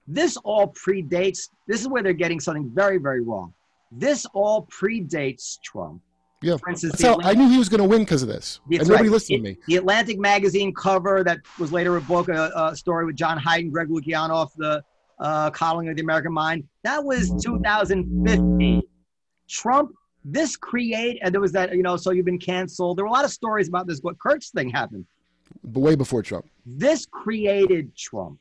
Speaker 1: this all predates. This is where they're getting something very, very wrong. This all predates Trump.
Speaker 3: Yeah,
Speaker 1: For instance, the
Speaker 3: how, I knew he was going to win because of this, and nobody
Speaker 1: right.
Speaker 3: listened to me.
Speaker 1: The Atlantic magazine cover that was later a book, a, a story with John Haidt and Greg Lukianoff, the uh, coddling of the American mind. That was 2015. Trump, this create, and there was that, you know, so you've been canceled. There were a lot of stories about this. What Kurt's thing happened.
Speaker 3: But way before Trump.
Speaker 1: this created Trump.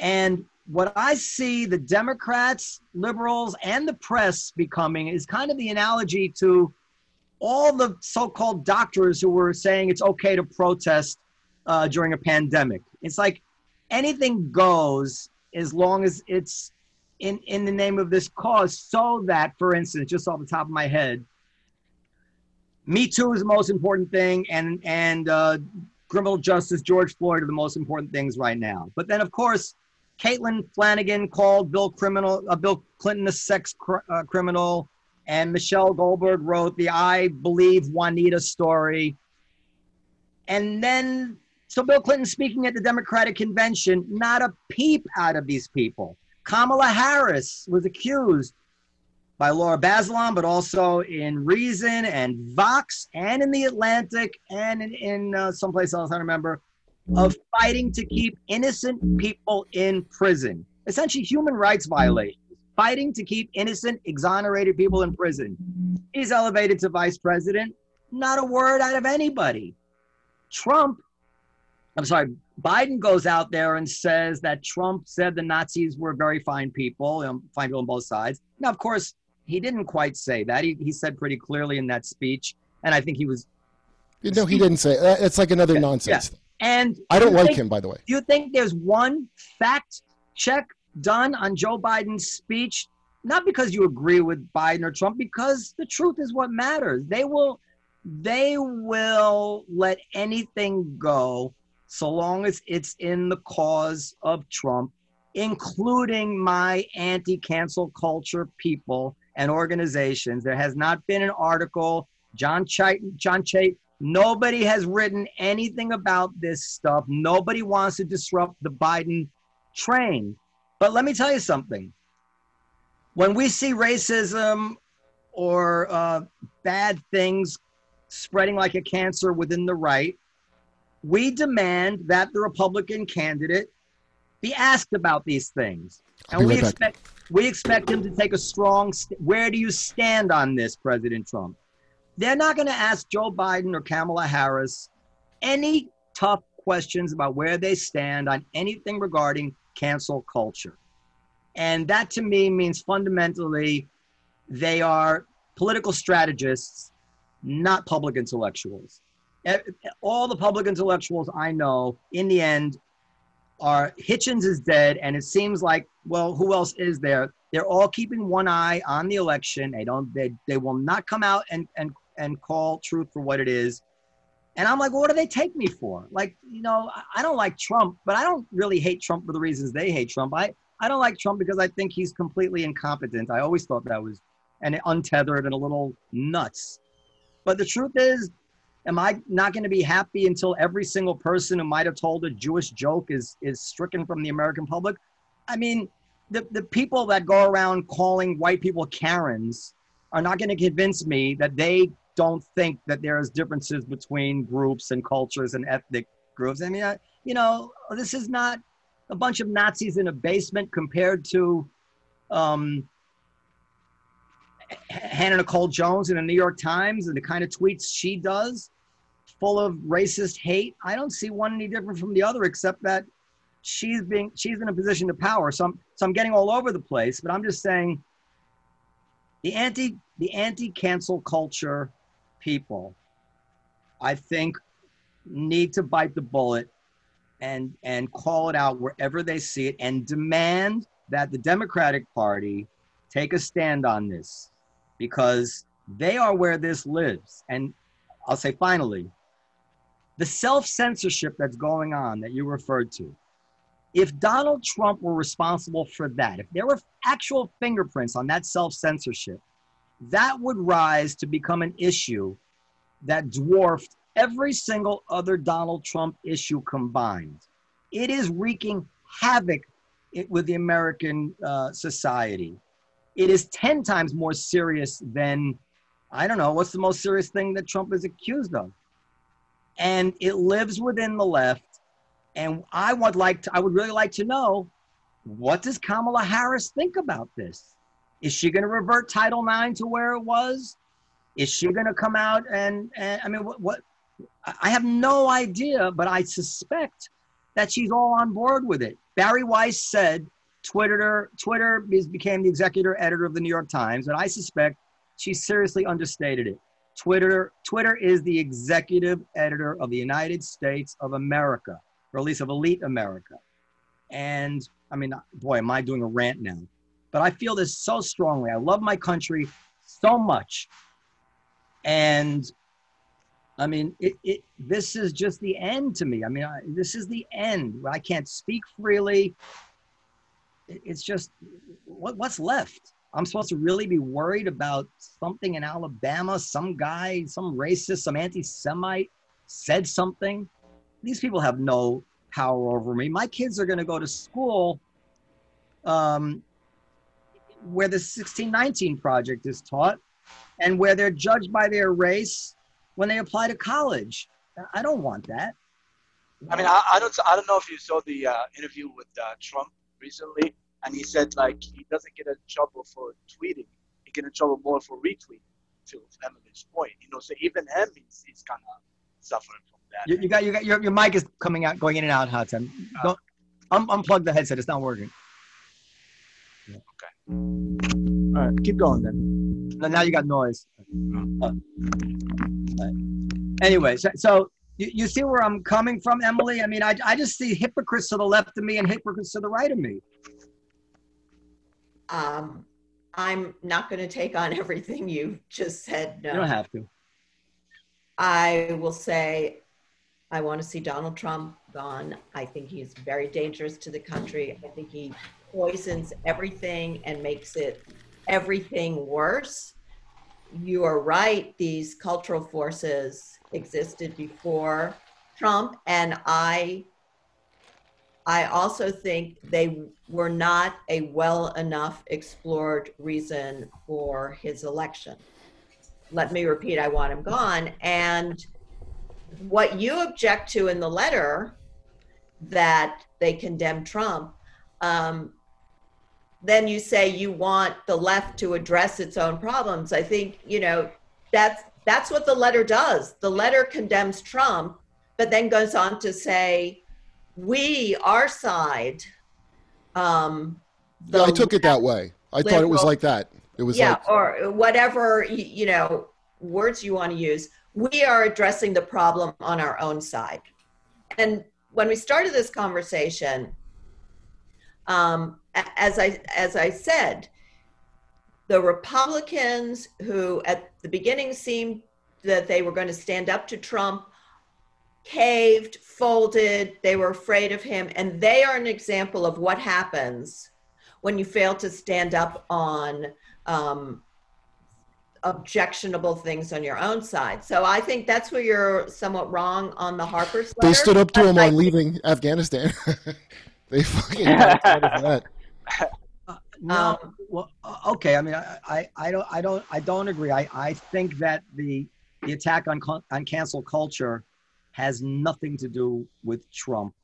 Speaker 1: And what I see the Democrats, liberals, and the press becoming is kind of the analogy to all the so called doctors who were saying it's okay to protest uh, during a pandemic. It's like anything goes as long as it's in, in the name of this cause, so that, for instance, just off the top of my head, Me Too is the most important thing, and, and uh, criminal justice, George Floyd are the most important things right now. But then, of course, Caitlin Flanagan called Bill criminal, uh, Bill Clinton a sex cr- uh, criminal, and Michelle Goldberg wrote the "I Believe Juanita" story. And then, so Bill Clinton speaking at the Democratic convention, not a peep out of these people. Kamala Harris was accused by Lara Bazelon, but also in Reason and Vox and in the Atlantic and in, in uh, someplace else, I don't remember, of fighting to keep innocent people in prison. Essentially, human rights violations. Fighting to keep innocent, exonerated people in prison. He's elevated to vice president. Not a word out of anybody. Trump, I'm sorry, Biden goes out there and says that Trump said the Nazis were very fine people, um, fine people on both sides. Now, of course, he didn't quite say that. He, he said pretty clearly in that speech, and I think he was.
Speaker 3: No, he didn't say. That. It's like another
Speaker 1: Yeah,
Speaker 3: nonsense.
Speaker 1: And
Speaker 3: I don't like
Speaker 1: think-
Speaker 3: him, by the way.
Speaker 1: Do you think there's one fact check done on Joe Biden's speech? Not because you agree with Biden or Trump, because the truth is what matters. They will they will let anything go so long as it's in the cause of Trump, including my anti cancel culture people and organizations. There has not been an article. John Chait, John Chait, nobody has written anything about this stuff. Nobody wants to disrupt the Biden train. But let me tell you something. When we see racism or uh, bad things spreading like a cancer within the right, we demand that the Republican candidate be asked about these things. And we expect we expect him to take a strong st- where do you stand on this, President Trump? They're not going to ask Joe Biden or Kamala Harris any tough questions about where they stand on anything regarding cancel culture. And that to me means fundamentally they are political strategists, not public intellectuals. All the public intellectuals I know, in the end, are Hitchens is dead, and it seems like well, who else is there? They're all keeping one eye on the election. They don't. They they will not come out and and and call truth for what it is. And I'm like, well, what do they take me for? Like, you know, I don't like Trump, but I don't really hate Trump for the reasons they hate Trump. I I don't like Trump because I think he's completely incompetent. I always thought that was and untethered and a little nuts. But the truth is, am I not going to be happy until every single person who might have told a Jewish joke is is stricken from the American public? I mean, the, the people that go around calling white people Karens are not going to convince me that they don't think that there is differences between groups and cultures and ethnic groups. I mean, I, you know, this is not a bunch of Nazis in a basement compared to um, Hannah Nicole Jones in the New York Times and the kind of tweets she does, full of racist hate. I don't see one any different from the other, except that she's being she's in a position of power. So I'm so I'm getting all over the place, but I'm just saying the anti the anti cancel culture people, I think, need to bite the bullet and and call it out wherever they see it and demand that the Democratic Party take a stand on this because they are where this lives. And I'll say finally, the self censorship that's going on that you referred to, if Donald Trump were responsible for that, if there were actual fingerprints on that self censorship, that would rise to become an issue that dwarfed every single other Donald Trump issue combined. It is wreaking havoc with the American uh, society it is 10 times more serious than, I don't know, what's the most serious thing that Trump is accused of? And it lives within the left. And I would like to, I would really like to know what does Kamala Harris think about this? Is she going to revert Title IX to where it was? Is she going to come out and, and I mean, what, what, I have no idea, but I suspect that she's all on board with it. Bari Weiss said Twitter Twitter became the executive editor of the New York Times, and I suspect she seriously understated it. Twitter Twitter is the executive editor of the United States of America, or at least of elite America. And I mean, boy, am I doing a rant now? But I feel this so strongly. I love my country so much, and I mean, it, it, this is just the end to me. I mean, I, this is the end. I can't speak freely it's just what, what's left? I'm supposed to really be worried about something in Alabama, some guy, some racist, some anti Semite said something. These people have no power over me. My kids are going to go to school um, where the 1619 project is taught and where they're judged by their race when they apply to college. I don't want that.
Speaker 2: I mean, I, I don't, I don't know if you saw the uh, interview with uh, Trump recently, and he said like he doesn't get in trouble for tweeting; he get in trouble more for retweeting. To Emily's point, you know, so even him, he's, he's kind of suffering from that.
Speaker 1: You, you, got you got your, your mic is coming out, going in and out, Hatem. Uh, Don't un- unplug the headset; it's not working.
Speaker 2: Yeah. Okay. All right, keep going then.
Speaker 1: Now you got noise. Uh, anyway, so, so you, you see where I'm coming from, Emily? I mean, I, I just see hypocrites to the left of me and hypocrites to the right of me.
Speaker 4: Um, I'm not going to take on everything you just said. No.
Speaker 1: You don't have to.
Speaker 4: I will say I want to see Donald Trump gone. I think he's very dangerous to the country. I think he poisons everything and makes it everything worse. You are right, these cultural forces existed before Trump, and I I also think they were not a well enough explored reason for his election. Let me repeat, I want him gone. And what you object to in the letter that they condemn Trump, um, then you say you want the left to address its own problems. I think, you know, that's that's what the letter does. The letter condemns Trump, but then goes on to say, we, our side, um,
Speaker 3: yeah, I took it that way. I liberal, thought it was like that. It was
Speaker 4: yeah,
Speaker 3: like,
Speaker 4: or whatever you know words you want to use. We are addressing the problem on our own side, and when we started this conversation, um, as I as I said, the Republicans who at the beginning seemed that they were going to stand up to Trump caved, folded, they were afraid of him. And they are an example of what happens when you fail to stand up on um, objectionable things on your own side. So I think that's where you're somewhat wrong on the Harper's
Speaker 3: letter. They stood up to him on leaving Afghanistan. they fucking that.
Speaker 1: Uh, no, um, well, uh, okay. I mean, I, I, I, don't, I don't, I don't agree. I, I think that the the attack on on cancel culture has nothing to do with Trump.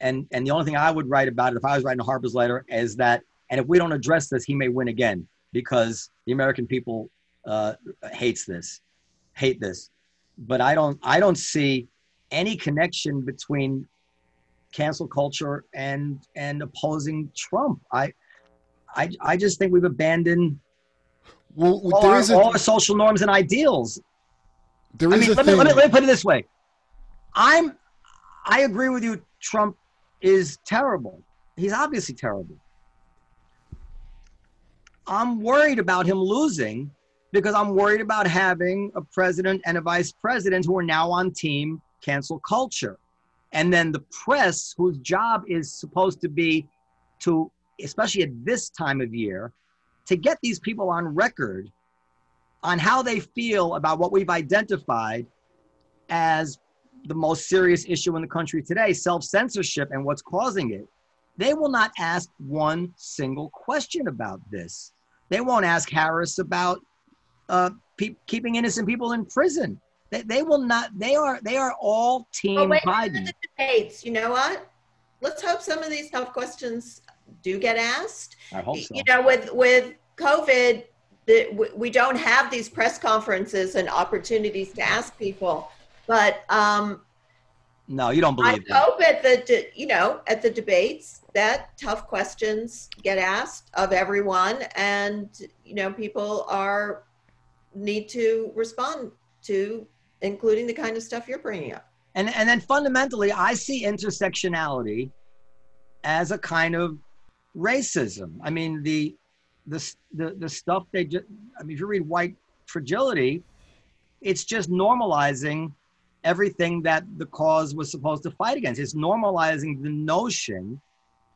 Speaker 1: And and the only thing I would write about it if I was writing a Harper's letter is that, and if we don't address this, he may win again because the American people uh, hates this, hate this. But I don't I don't see any connection between cancel culture and and opposing Trump. I I I just think we've abandoned well, all, our, a, all our social norms and ideals.
Speaker 3: There is I
Speaker 1: mean, let, me, let, me, let me put it this way. I'm I agree with you. Trump is terrible. He's obviously terrible. I'm worried about him losing because I'm worried about having a president and a vice president who are now on team cancel culture. And then the press, whose job is supposed to be to, especially at this time of year, to get these people on record on how they feel about what we've identified as the most serious issue in the country today self censorship and what's causing it. They will not ask one single question about this. They won't ask Harris about uh, pe- keeping innocent people in prison. They, they will not. They are. They are all team oh, wait, Biden.
Speaker 4: The debates. You know what? Let's hope some of these tough questions do get asked.
Speaker 1: I hope so.
Speaker 4: You know, with with COVID, the, we don't have these press conferences and opportunities to ask people. But um,
Speaker 1: no, you don't believe
Speaker 4: I that. hope at the you know at the debates that tough questions get asked of everyone, and you know people are need to respond to, including the kind of stuff you're bringing up.
Speaker 1: And and then fundamentally, I see intersectionality as a kind of racism. I mean the the the, the stuff they just. I mean, if you read White Fragility, it's just normalizing everything that the cause was supposed to fight against. It's normalizing the notion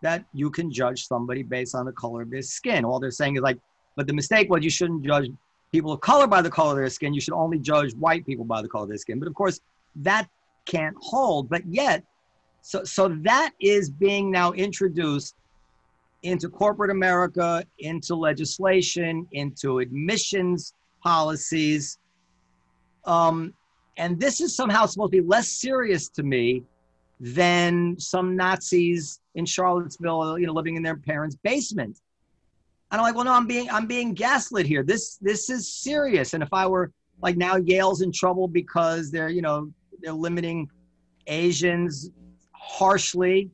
Speaker 1: that you can judge somebody based on the color of their skin. All they're saying is like, but the mistake was you shouldn't judge people of color by the color of their skin. You should only judge white people by the color of their skin. But of course, that can't hold. But yet, so so that is being now introduced into corporate America, into legislation, into admissions policies. Um, and this is somehow supposed to be less serious to me than some Nazis in Charlottesville, you know, living in their parents' basement. And I'm like, well, no, I'm being I'm being gaslit here. This this is serious. And if I were like now Yale's in trouble because they're, you know, they're limiting Asians harshly.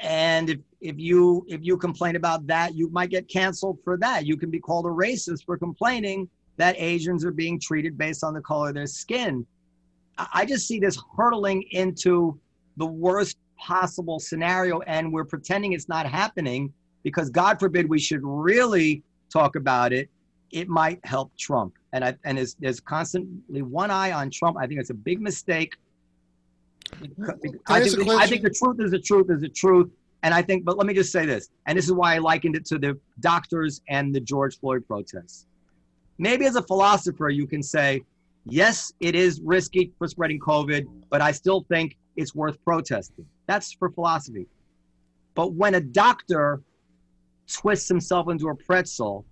Speaker 1: And if if you if you complain about that, you might get canceled for that. You can be called a racist for complaining that Asians are being treated based on the color of their skin. I just see this hurtling into the worst possible scenario, and we're pretending it's not happening because, God forbid, we should really talk about it. it might help Trump. And I and there's, there's constantly one eye on Trump. I think it's a big mistake. I think, I think the truth is the truth is the truth. And I think, but let me just say this, and this is why I likened it to the doctors and the George Floyd protests. Maybe as a philosopher, you can say, yes, it is risky for spreading COVID, but I still think it's worth protesting. That's for philosophy. But when a doctor twists himself into a pretzel,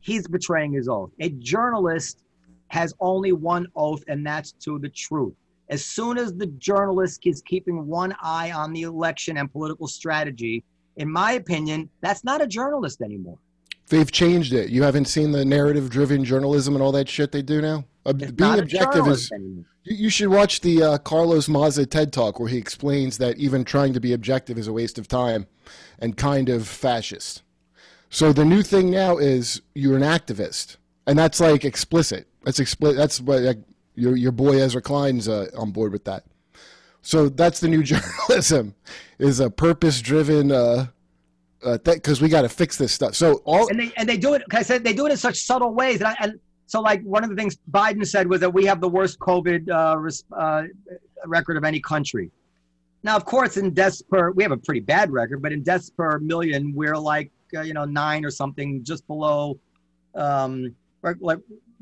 Speaker 1: he's betraying his oath. A journalist has only one oath, and that's to the truth. As soon as the journalist is keeping one eye on the election and political strategy, in my opinion, that's not a journalist anymore.
Speaker 3: They've changed it. You haven't seen the narrative driven journalism and all that shit they do now? Uh, being objective is. Anymore. You should watch the uh, Carlos Maza TED Talk where he explains that even trying to be objective is a waste of time and kind of fascist. So the new thing now is you're an activist, and that's like explicit. That's explicit. That's what like, your your boy Ezra Klein's uh, on board with that. So that's the new journalism, is a purpose driven. Uh, because uh, we got to fix this stuff. So all
Speaker 1: and they and they do it. I said they do it in such subtle ways, and, I, and so like one of the things Biden said was that we have the worst COVID uh, uh, record of any country. Now, of course, in deaths per, we have a pretty bad record, but in deaths per million, we're like uh, you know nine or something, just below, um, like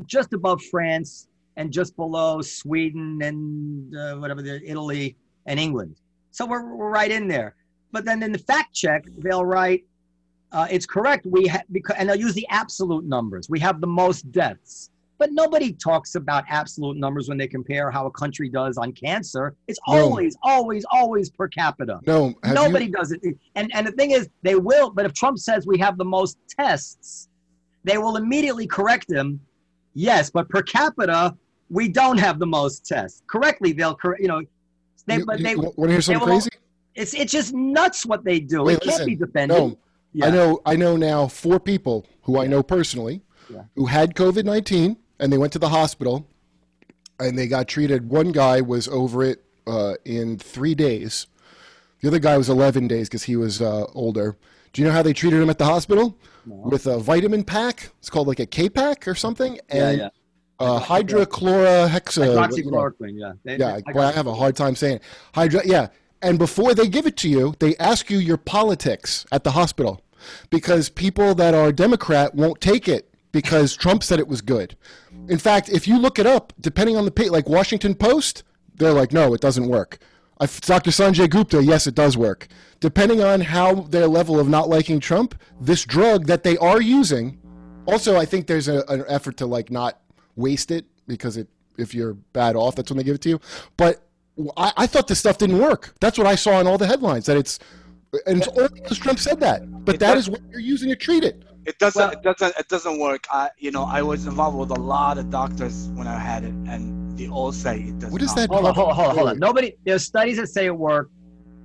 Speaker 1: just above France and just below Sweden and uh, whatever the Italy and England. So we're, we're right in there. But then in the fact check, they'll write, uh, it's correct. We ha- because, and they'll use the absolute numbers. We have the most deaths. But nobody talks about absolute numbers when they compare how a country does on cancer. It's no. always, always, always per capita.
Speaker 3: No,
Speaker 1: nobody
Speaker 3: you...
Speaker 1: does it. And and the thing is, they will. But if Trump says we have the most tests, they will immediately correct him. Yes, but per capita, we don't have the most tests. Correctly, they'll correct. You know,
Speaker 3: they you, but they want to hear something crazy.
Speaker 1: It's it's just nuts what they do. Wait, it can't listen, be defended. No,
Speaker 3: yeah. I know I know now four people who I know personally yeah. who had COVID nineteen and they went to the hospital and they got treated. One guy was over it uh, in three days. The other guy was eleven days because he was uh, older. Do you know how they treated him at the hospital? No. With a vitamin pack. It's called like a K pack or something. And yeah, uh, hydrochlorohexa.
Speaker 1: Hydroxychloroquine, yeah.
Speaker 3: They, yeah, boy, I have a hard time saying it. Hydro, yeah. And before they give it to you, they ask you your politics at the hospital because people that are Democrat won't take it because Trump said it was good. In fact, if you look it up, depending on the page, like Washington Post, they're like, no, it doesn't work. Dr. Sanjay Gupta, yes, it does work. Depending on how their level of not liking Trump, this drug that they are using, also, I think there's a, an effort to like not waste it because it if you're bad off, that's when they give it to you. But I, I thought this stuff didn't work. That's what I saw in all the headlines. That it's and it's only because Trump said that. But that is what you're using to treat it.
Speaker 2: It doesn't. Well, it doesn't. It doesn't work. I, you know, I was involved with a lot of doctors when I had it, and they all say it doesn't.
Speaker 3: What is that?
Speaker 1: Hold on, hold on, hold on, hold on. Nobody. There's studies that say it works.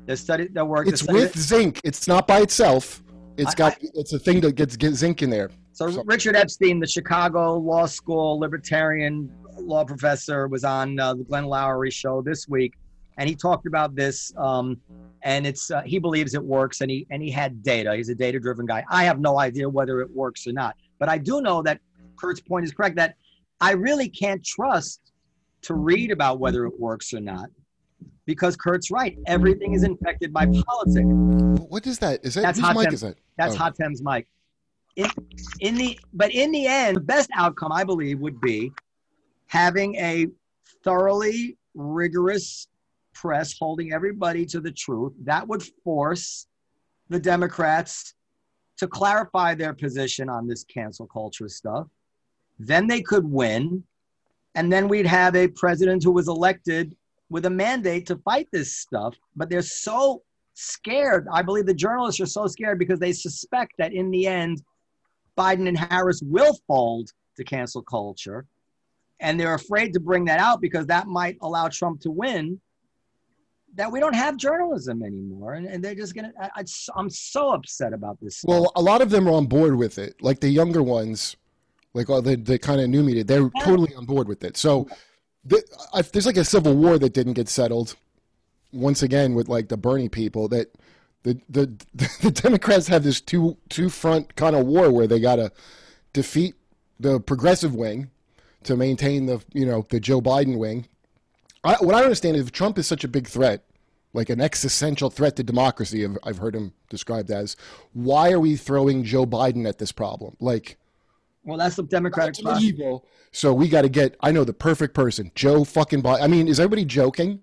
Speaker 1: There's studies that work.
Speaker 3: It's with that, zinc. It's not by itself. It's got. I, it's a thing that gets, gets zinc in there.
Speaker 1: So Richard Epstein, the Chicago Law School libertarian law professor, was on uh, the Glenn Loury show this week, and he talked about this. Um, and it's uh, he believes it works, and he and he had data. He's a data-driven guy. I have no idea whether it works or not, but I do know that Kurt's point is correct. That I really can't trust to read about whether it works or not because Kurt's right. Everything is infected by politics.
Speaker 3: What is that? Is that that's whose mic is that?
Speaker 1: That's oh. Hatem's mic in, in the but in the end, the best outcome I believe would be having a thoroughly rigorous press holding everybody to the truth. That would force the Democrats to clarify their position on this cancel culture stuff. Then they could win. And then we'd have a president who was elected with a mandate to fight this stuff. But they're so scared. I believe the journalists are so scared because they suspect that in the end, Biden and Harris will fold to cancel culture. And they're afraid to bring that out because that might allow Trump to win. That we don't have journalism anymore. And, and they're just going to, I'm so upset about this.
Speaker 3: Stuff. Well, a lot of them are on board with it. Like the younger ones, like oh, all the, the kind of new media, they're yeah. totally on board with it. So the, I, there's like a civil war that didn't get settled once again with like the Bernie people that the the the Democrats have this two two front kind of war where they got to defeat the progressive wing to maintain the you know the Joe Biden wing. I, what I understand is if Trump is such a big threat, like an existential threat to democracy, I've, I've heard him described as. Why are we throwing Joe Biden at this problem? Like,
Speaker 1: Well, that's the Democratic
Speaker 3: evil. So we got to get. I know the perfect person, Joe fucking Biden. I mean, is everybody joking?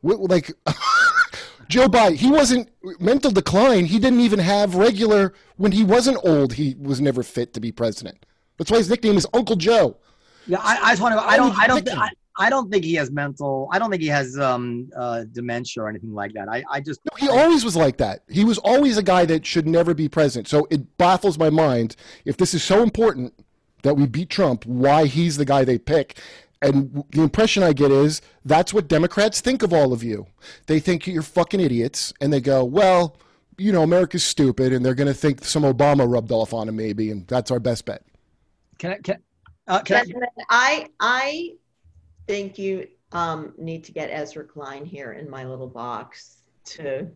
Speaker 3: What, like, Joe Biden, he wasn't mental decline. He didn't even have regular. When he wasn't old, he was never fit to be president. That's why his nickname is Uncle Joe.
Speaker 1: Yeah, I, I just want to. I don't. I don't. I, I don't think he has mental. I don't think he has um, uh, dementia or anything like that. I, I just.
Speaker 3: No, he always was like that. He was always a guy that should never be president. So it baffles my mind if this is so important that we beat Trump, why he's the guy they pick. And the impression I get is that's what Democrats think of all of you. They think you're fucking idiots, and they go, well, you know, America's stupid, and they're going to think some Obama rubbed off on him, maybe, and that's our best bet.
Speaker 1: Can I? Can, uh, can I,
Speaker 4: I I think you um, need to get Ezra Klein here in my little box to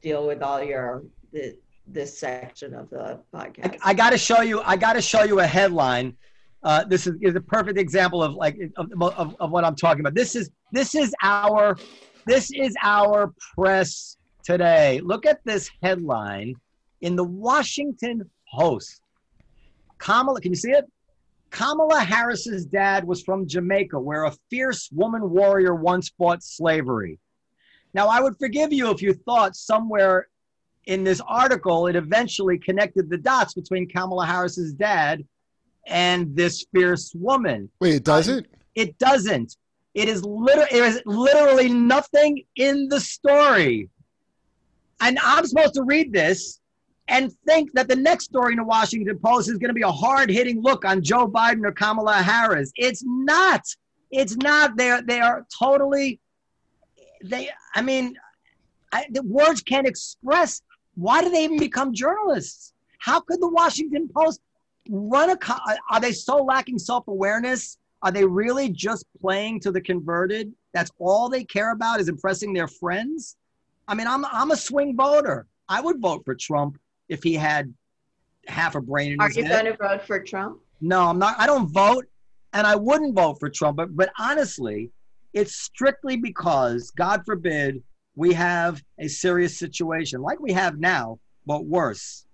Speaker 4: deal with all your the, this section of the podcast.
Speaker 1: I got to show you. I got to show you a headline. Uh, this is, is a perfect example of like of, of, of what I'm talking about. This is this is our this is our press today. Look at this headline in the Washington Post. Kamala, can you see it? Kamala Harris's dad was from Jamaica, where a fierce woman warrior once fought slavery. Now, I would forgive you if you thought somewhere in this article it eventually connected the dots between Kamala Harris's dad and this fierce woman.
Speaker 3: Wait, it doesn't?
Speaker 1: Um, it doesn't. It is liter- it is literally nothing in the story. And I'm supposed to read this and think that the next story in the Washington Post is going to be a hard hitting look on Joe Biden or Kamala Harris. It's not. It's not. They are, they are totally, they, I mean, I, the words can't express. Why do they even become journalists? How could the Washington Post run a, are they so lacking self awareness? Are they really just playing to the converted? That's all they care about is impressing their friends? I mean, I'm, I'm a swing voter. I would vote for Trump if he had half a brain in
Speaker 4: Are
Speaker 1: his
Speaker 4: you going to vote for Trump?
Speaker 1: No, I'm not. I don't vote, and I wouldn't vote for Trump. But, but honestly, it's strictly because, God forbid, we have a serious situation like we have now, but worse.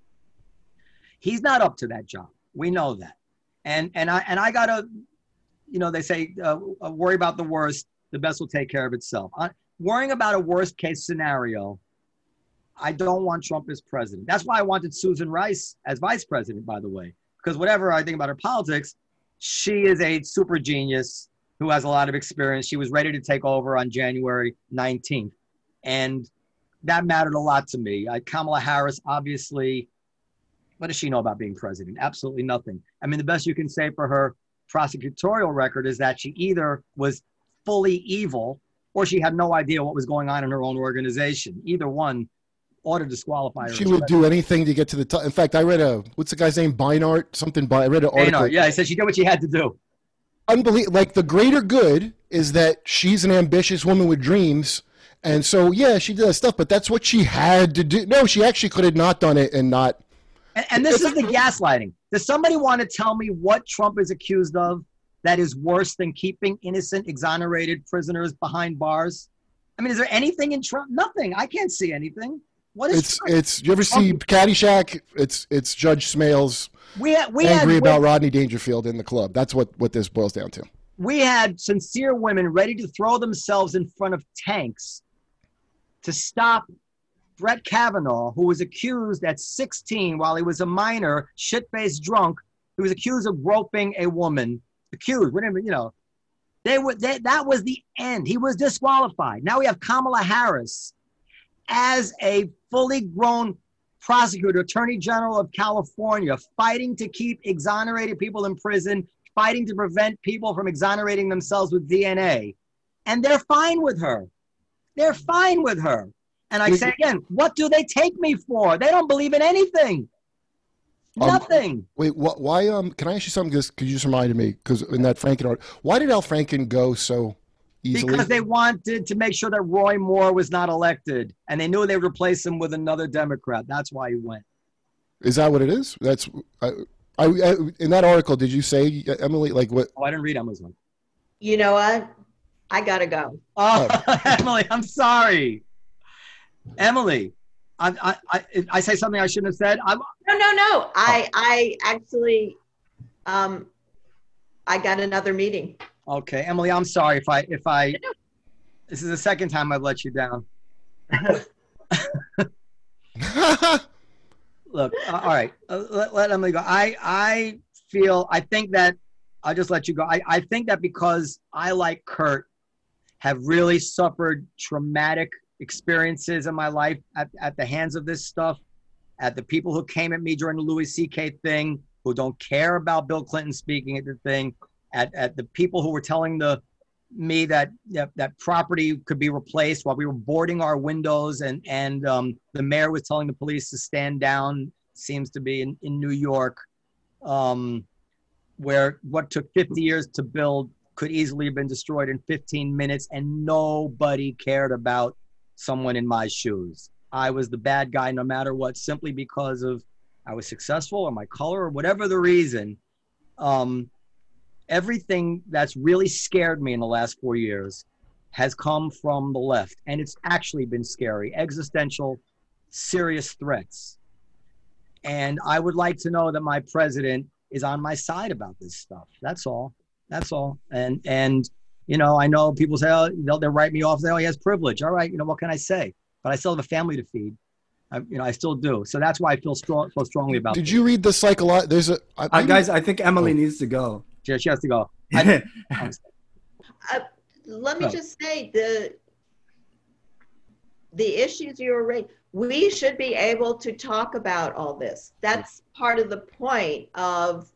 Speaker 1: He's not up to that job. We know that, and and I and I gotta, you know, they say uh, uh, worry about the worst. The best will take care of itself. I, worrying about a worst case scenario. I don't want Trump as president. That's why I wanted Susan Rice as vice president, by the way because whatever I think about her politics, she is a super genius who has a lot of experience. She was ready to take over on January 19th. And that mattered a lot to me. I, Kamala Harris, obviously, what does she know about being president? Absolutely nothing. I mean, the best you can say for her prosecutorial record is that she either was fully evil or she had no idea what was going on in her own organization. Either one ought to disqualify her.
Speaker 3: She would do anything to get to the top. In fact, I read a what's the guy's name? Beinart, something. By I read an article.
Speaker 1: Yeah, I said she did what she had to do.
Speaker 3: Unbelievable. Like the greater good is that she's an ambitious woman with dreams, and so yeah, she did that stuff. But that's what she had to do. No, she actually could have not done it and not.
Speaker 1: And, and this is the gaslighting. Does somebody want to tell me what Trump is accused of that is worse than keeping innocent, exonerated prisoners behind bars? I mean, is there anything in Trump? Nothing. I can't see anything. What is
Speaker 3: It's
Speaker 1: Trump?
Speaker 3: it's. You ever see um, Caddyshack? It's it's Judge Smails
Speaker 1: we had we
Speaker 3: angry
Speaker 1: had
Speaker 3: about Rodney Dangerfield in the club. That's what what this boils down to.
Speaker 1: we had sincere women ready to throw themselves in front of tanks to stop Brett Kavanaugh, who was accused at 16 while he was a minor, shit-faced drunk. He was accused of groping a woman. Accused, whatever, you know. They were they, that was the end. He was disqualified. Now we have Kamala Harris as a fully grown prosecutor, attorney general of California, fighting to keep exonerated people in prison, fighting to prevent people from exonerating themselves with DNA. And they're fine with her. They're fine with her. And I say again, what do they take me for? They don't believe in anything.
Speaker 3: Um,
Speaker 1: Nothing.
Speaker 3: Wait, what? Why? Um, can I ask you something? Because you just reminded me. Because in that Franken art, why did Al Franken go so easily?
Speaker 1: because they wanted to make sure that Roy Moore was not elected, and they knew they would replace him with another Democrat. That's why he went.
Speaker 3: Is that what it is? That's I, I, I in that article, did you say Emily? Like what?
Speaker 1: Oh, I didn't read Emily's one.
Speaker 4: You know what? I gotta go.
Speaker 1: Oh, Emily, I'm sorry. Emily, I, I, I, I say something I shouldn't have said. I'm,
Speaker 4: No, no, no. I, I actually, um, I got another meeting.
Speaker 1: Okay, Emily, I'm sorry if I, if I, this is the second time I've let you down. Look, uh, all right, uh, let, let Emily go. I, I feel, I think that, I'll just let you go. I, I think that because I, like Kurt, have really suffered traumatic experiences in my life at, at the hands of this stuff, at the people who came at me during the Louis C.K. thing, who don't care about Bill Clinton speaking at the thing, at, at the people who were telling the me that, that that property could be replaced while we were boarding our windows and and um, the mayor was telling the police to stand down seems to be in, in new york um, where what took 50 years to build could easily have been destroyed in 15 minutes and nobody cared about someone in my shoes. I was the bad guy no matter what simply because of i was successful or my color or whatever the reason um, everything that's really scared me in the last four years has come from the left. And it's actually been scary existential serious threats. And i would like to know that my president is on my side about this stuff. That's all. That's all. And and you know i know people say oh they'll, they'll write me off. Say oh he has privilege. All right you know what can i say? But i still have a family to feed. I, you know i still do. So that's why i feel strong so strongly about
Speaker 3: Did
Speaker 1: this.
Speaker 3: you read the psycholo? There's a I-
Speaker 5: Uh, guys, I think Emily needs to go.
Speaker 1: She, she has to go I,
Speaker 4: Let me
Speaker 1: Go.
Speaker 4: just say the the issues you were raising. We should be able to talk about all this. That's part of the point of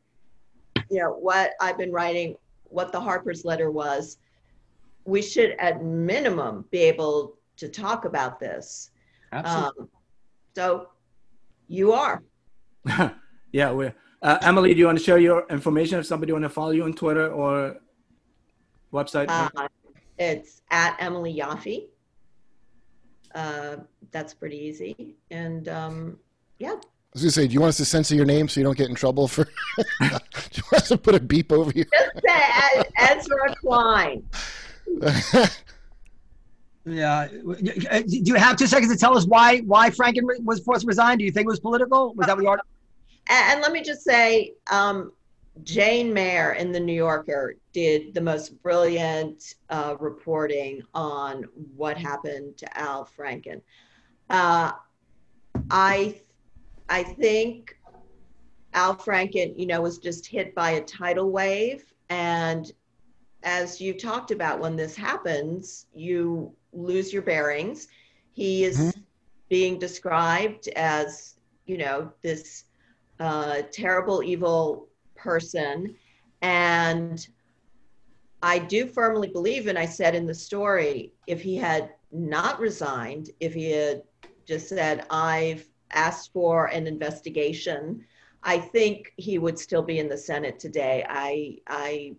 Speaker 4: you know what I've been writing, what the Harper's letter was. We should, at minimum, be able to talk about this.
Speaker 1: absolutely.
Speaker 4: Um, so, you are.
Speaker 5: yeah, we uh, Emily, do you want to share your information if somebody want to follow you on Twitter or website?
Speaker 4: Uh, it's at Emily Yoffe. Uh, that's pretty easy. And um, yeah,
Speaker 3: I was gonna say, do you want us to censor your name so you don't get in trouble for? do you want us to put a beep over you?
Speaker 4: just say Ezra Klein.
Speaker 1: Yeah. Do you have two seconds to tell us why why Franken was forced to resign? Do you think it was political? Was that what you are?
Speaker 4: And, and let me just say, um, Jane Mayer in the New Yorker did the most brilliant uh, reporting on what happened to Al Franken. Uh, I, I think Al Franken, you know, was just hit by a tidal wave, and as you talked about, when this happens, you lose your bearings. He is being described as, you know, this uh, terrible, evil person. And I do firmly believe, and I said in the story, if he had not resigned, if he had just said, I've asked for an investigation, I think he would still be in the Senate today. I, I,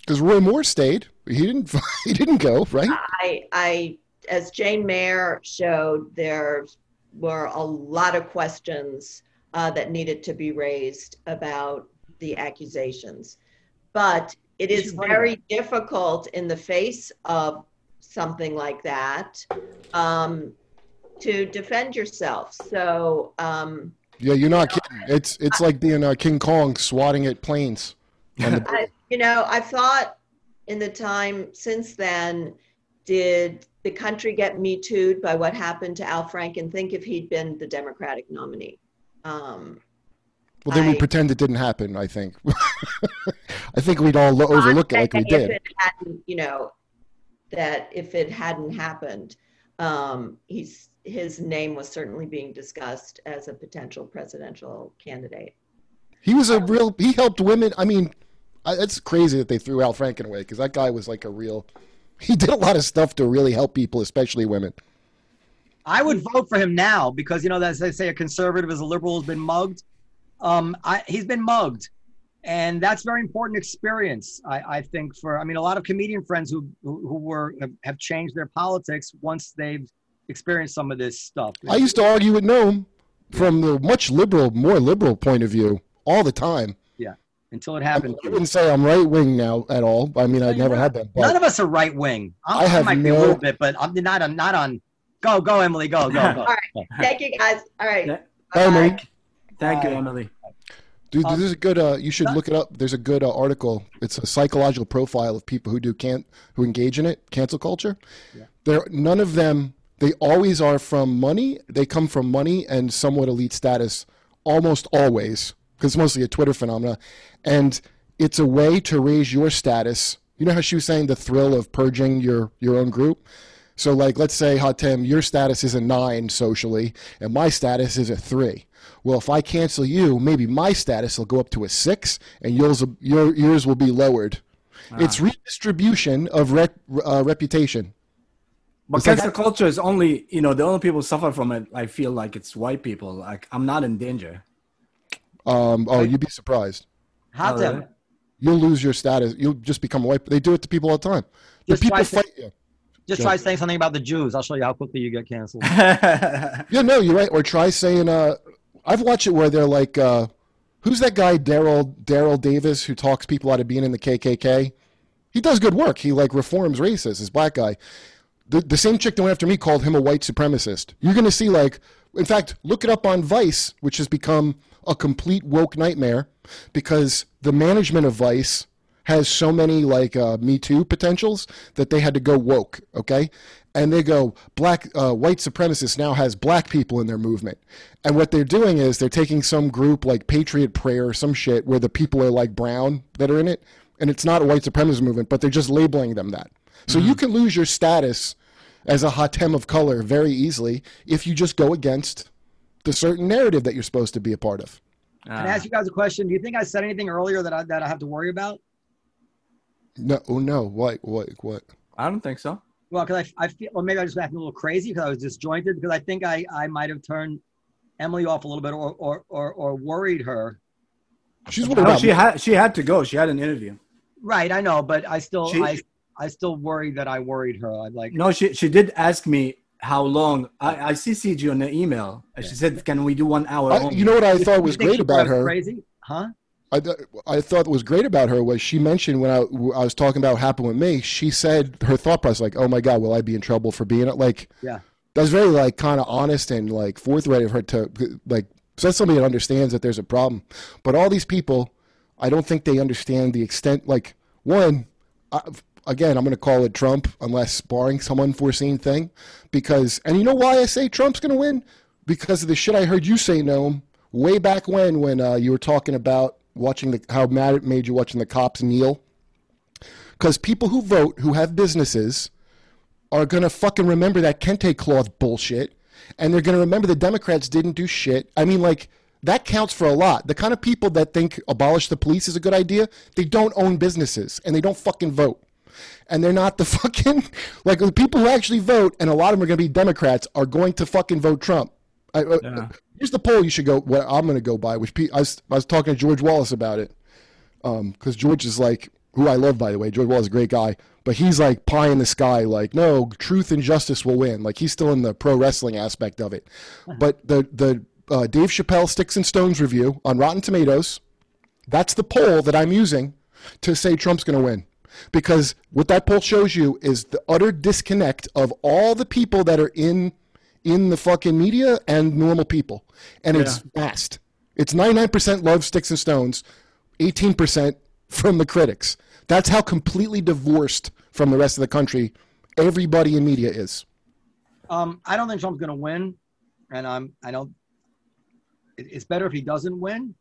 Speaker 3: Because Roy Moore stayed. He didn't. He didn't go. Right.
Speaker 4: I, I, as Jane Mayer showed, there were a lot of questions uh, that needed to be raised about the accusations. But it is very difficult in the face of something like that um, to defend yourself. So, um,
Speaker 3: Yeah, you're not kidding. It's it's like being uh, King Kong swatting at planes. On the,
Speaker 4: I, you know, I thought in the time since then, did the country get me tooed by what happened to Al Franken? Think if he'd been the Democratic nominee. Um,
Speaker 3: well, then we pretend it didn't happen. I think. I think we'd all overlook it like we did.
Speaker 4: you know, that if it hadn't happened, um, he's his name was certainly being discussed as a potential presidential candidate.
Speaker 3: He was a real. He helped women. I mean, I, it's crazy that they threw Al Franken away because that guy was like a real. He did a lot of stuff to really help people, especially women.
Speaker 1: I would vote for him now because you know as they say a conservative as a liberal has been mugged. Um, I, he's been mugged, and that's very important experience. I, I think for I mean a lot of comedian friends who who, who were have, have changed their politics once they've experienced some of this stuff.
Speaker 3: I used to argue with Noam from the much liberal, more liberal point of view all the time.
Speaker 1: Yeah, until it happened.
Speaker 3: I wouldn't say I'm right wing now at all. I mean, I never had that.
Speaker 1: None of us are right wing.
Speaker 3: I have
Speaker 1: might be a little bit, but I'm not on. Not on. Go, go, Emily. Go, go, go.
Speaker 4: Thank you, guys. All right.
Speaker 5: Yeah.
Speaker 3: Bye, Emily.
Speaker 4: Bye-bye.
Speaker 5: Thank you, Emily.
Speaker 3: Dude,
Speaker 1: Um,
Speaker 3: this is a good. Uh, you should look it up. There's a good uh, article. It's a psychological profile of people who do can't who engage in it. Cancel culture.
Speaker 1: Yeah.
Speaker 3: There, none of them. They always are from money. They come from money and somewhat elite status. Almost always, because it's mostly a Twitter phenomena, and it's a way to raise your status. You know how she was saying the thrill of purging your your own group. So, like, let's say, Hatem, your status is a nine socially, and my status is a three. Well, if I cancel you, maybe my status will go up to a six, and yours, your, yours will be lowered. It's redistribution of rep, uh, reputation.
Speaker 5: But
Speaker 3: It's like-
Speaker 5: culture is only, you know, the only people who suffer from it. I feel like it's white people. Like I'm not in danger.
Speaker 3: Um, oh, you'd be surprised.
Speaker 1: Hot
Speaker 5: Oh,
Speaker 1: tip.
Speaker 5: really?
Speaker 3: You'll lose your status. You'll just become white. They do it to people all the time. The
Speaker 1: Just
Speaker 3: people fight you.
Speaker 1: Just try saying something about the Jews. I'll show you how quickly you get canceled.
Speaker 3: Yeah, no, you're right. Or try saying, uh, I've watched it where they're like, uh, who's that guy, Daryl Daryl Davis, who talks people out of being in the KKK? He does good work. He like reforms races. This black guy. The, the same chick that went after me called him a white supremacist. You're going to see like, in fact, look it up on Vice, which has become a complete woke nightmare because the management of Vice has so many like uh, Me Too potentials that they had to go woke. Okay, and they go black uh, white supremacists now has black people in their movement, and what they're doing is they're taking some group like Patriot Prayer or some shit where the people are like brown that are in it, and it's not a white supremacist movement, but they're just labeling them that. So you can lose your status as a hatem of color very easily if you just go against the certain narrative that you're supposed to be a part of.
Speaker 1: Can I ask you guys a question? Do you think I said anything earlier that I, that I have to worry about?
Speaker 3: No, oh no, what, what, what?
Speaker 5: I don't think so.
Speaker 1: Well, because I, I feel, or maybe I was just acting a little crazy because I was disjointed because I think I, I might have turned Emily off a little bit or, or, or, or worried her.
Speaker 3: She's worried
Speaker 5: No,
Speaker 3: oh,
Speaker 5: she had she had to go. She had an interview.
Speaker 1: Right, I know, but I still,
Speaker 5: She-
Speaker 1: I, I still worried that I worried her. I'd like,
Speaker 5: No, she she did ask me how long. I I CC'd you in the email. And She said, "Can we do one hour?"
Speaker 3: I, you know what I thought was
Speaker 1: think
Speaker 3: great
Speaker 1: she
Speaker 3: about her?
Speaker 1: Crazy, huh?
Speaker 3: I, th- I thought was great about her was she mentioned when I, I was talking about what happened with me, she said her thought process like, oh my God, will I be in trouble for being it? Like,
Speaker 1: Yeah.
Speaker 3: that's very like kind of honest and like forthright of her to like, so that's somebody that understands that there's a problem. But all these people, I don't think they understand the extent. Like, one, I, again, I'm going to call it Trump unless barring some unforeseen thing, because and you know why I say Trump's going to win because of the shit I heard you say, Noam, way back when when uh, you were talking about watching the how mad it made you watching the cops kneel. Because people who vote who have businesses are to fucking remember that kente cloth bullshit, and they're to remember the Democrats didn't do shit. I mean, like that counts for a lot. The kind of people that think abolish the police is a good idea, they don't own businesses and they don't fucking vote. And they're not the fucking like the people who actually vote, and a lot of them are going to be Democrats, are going to fucking vote Trump. I, uh,
Speaker 5: Yeah.
Speaker 3: Here's the poll you should go. What I'm going to go by, which Pete, I, was, I was talking to George Wallace about it, because George is like who I love, by the way. George Wallace is a great guy, but he's like pie in the sky, like no, truth and justice will win. Like he's still in the pro wrestling aspect of it. But the the uh, Dave Chappelle Sticks and Stones review on Rotten Tomatoes, that's the poll that I'm using to say Trump's going to win. Because what that poll shows you is the utter disconnect of all the people that are in in the fucking media and normal people. And it's vast. It's 99% love Sticks and Stones, 18% from the critics. That's how completely divorced from the rest of the country everybody in media is.
Speaker 1: Um, I don't think Trump's going to win, and I'm I don't. it- It's better if he doesn't win,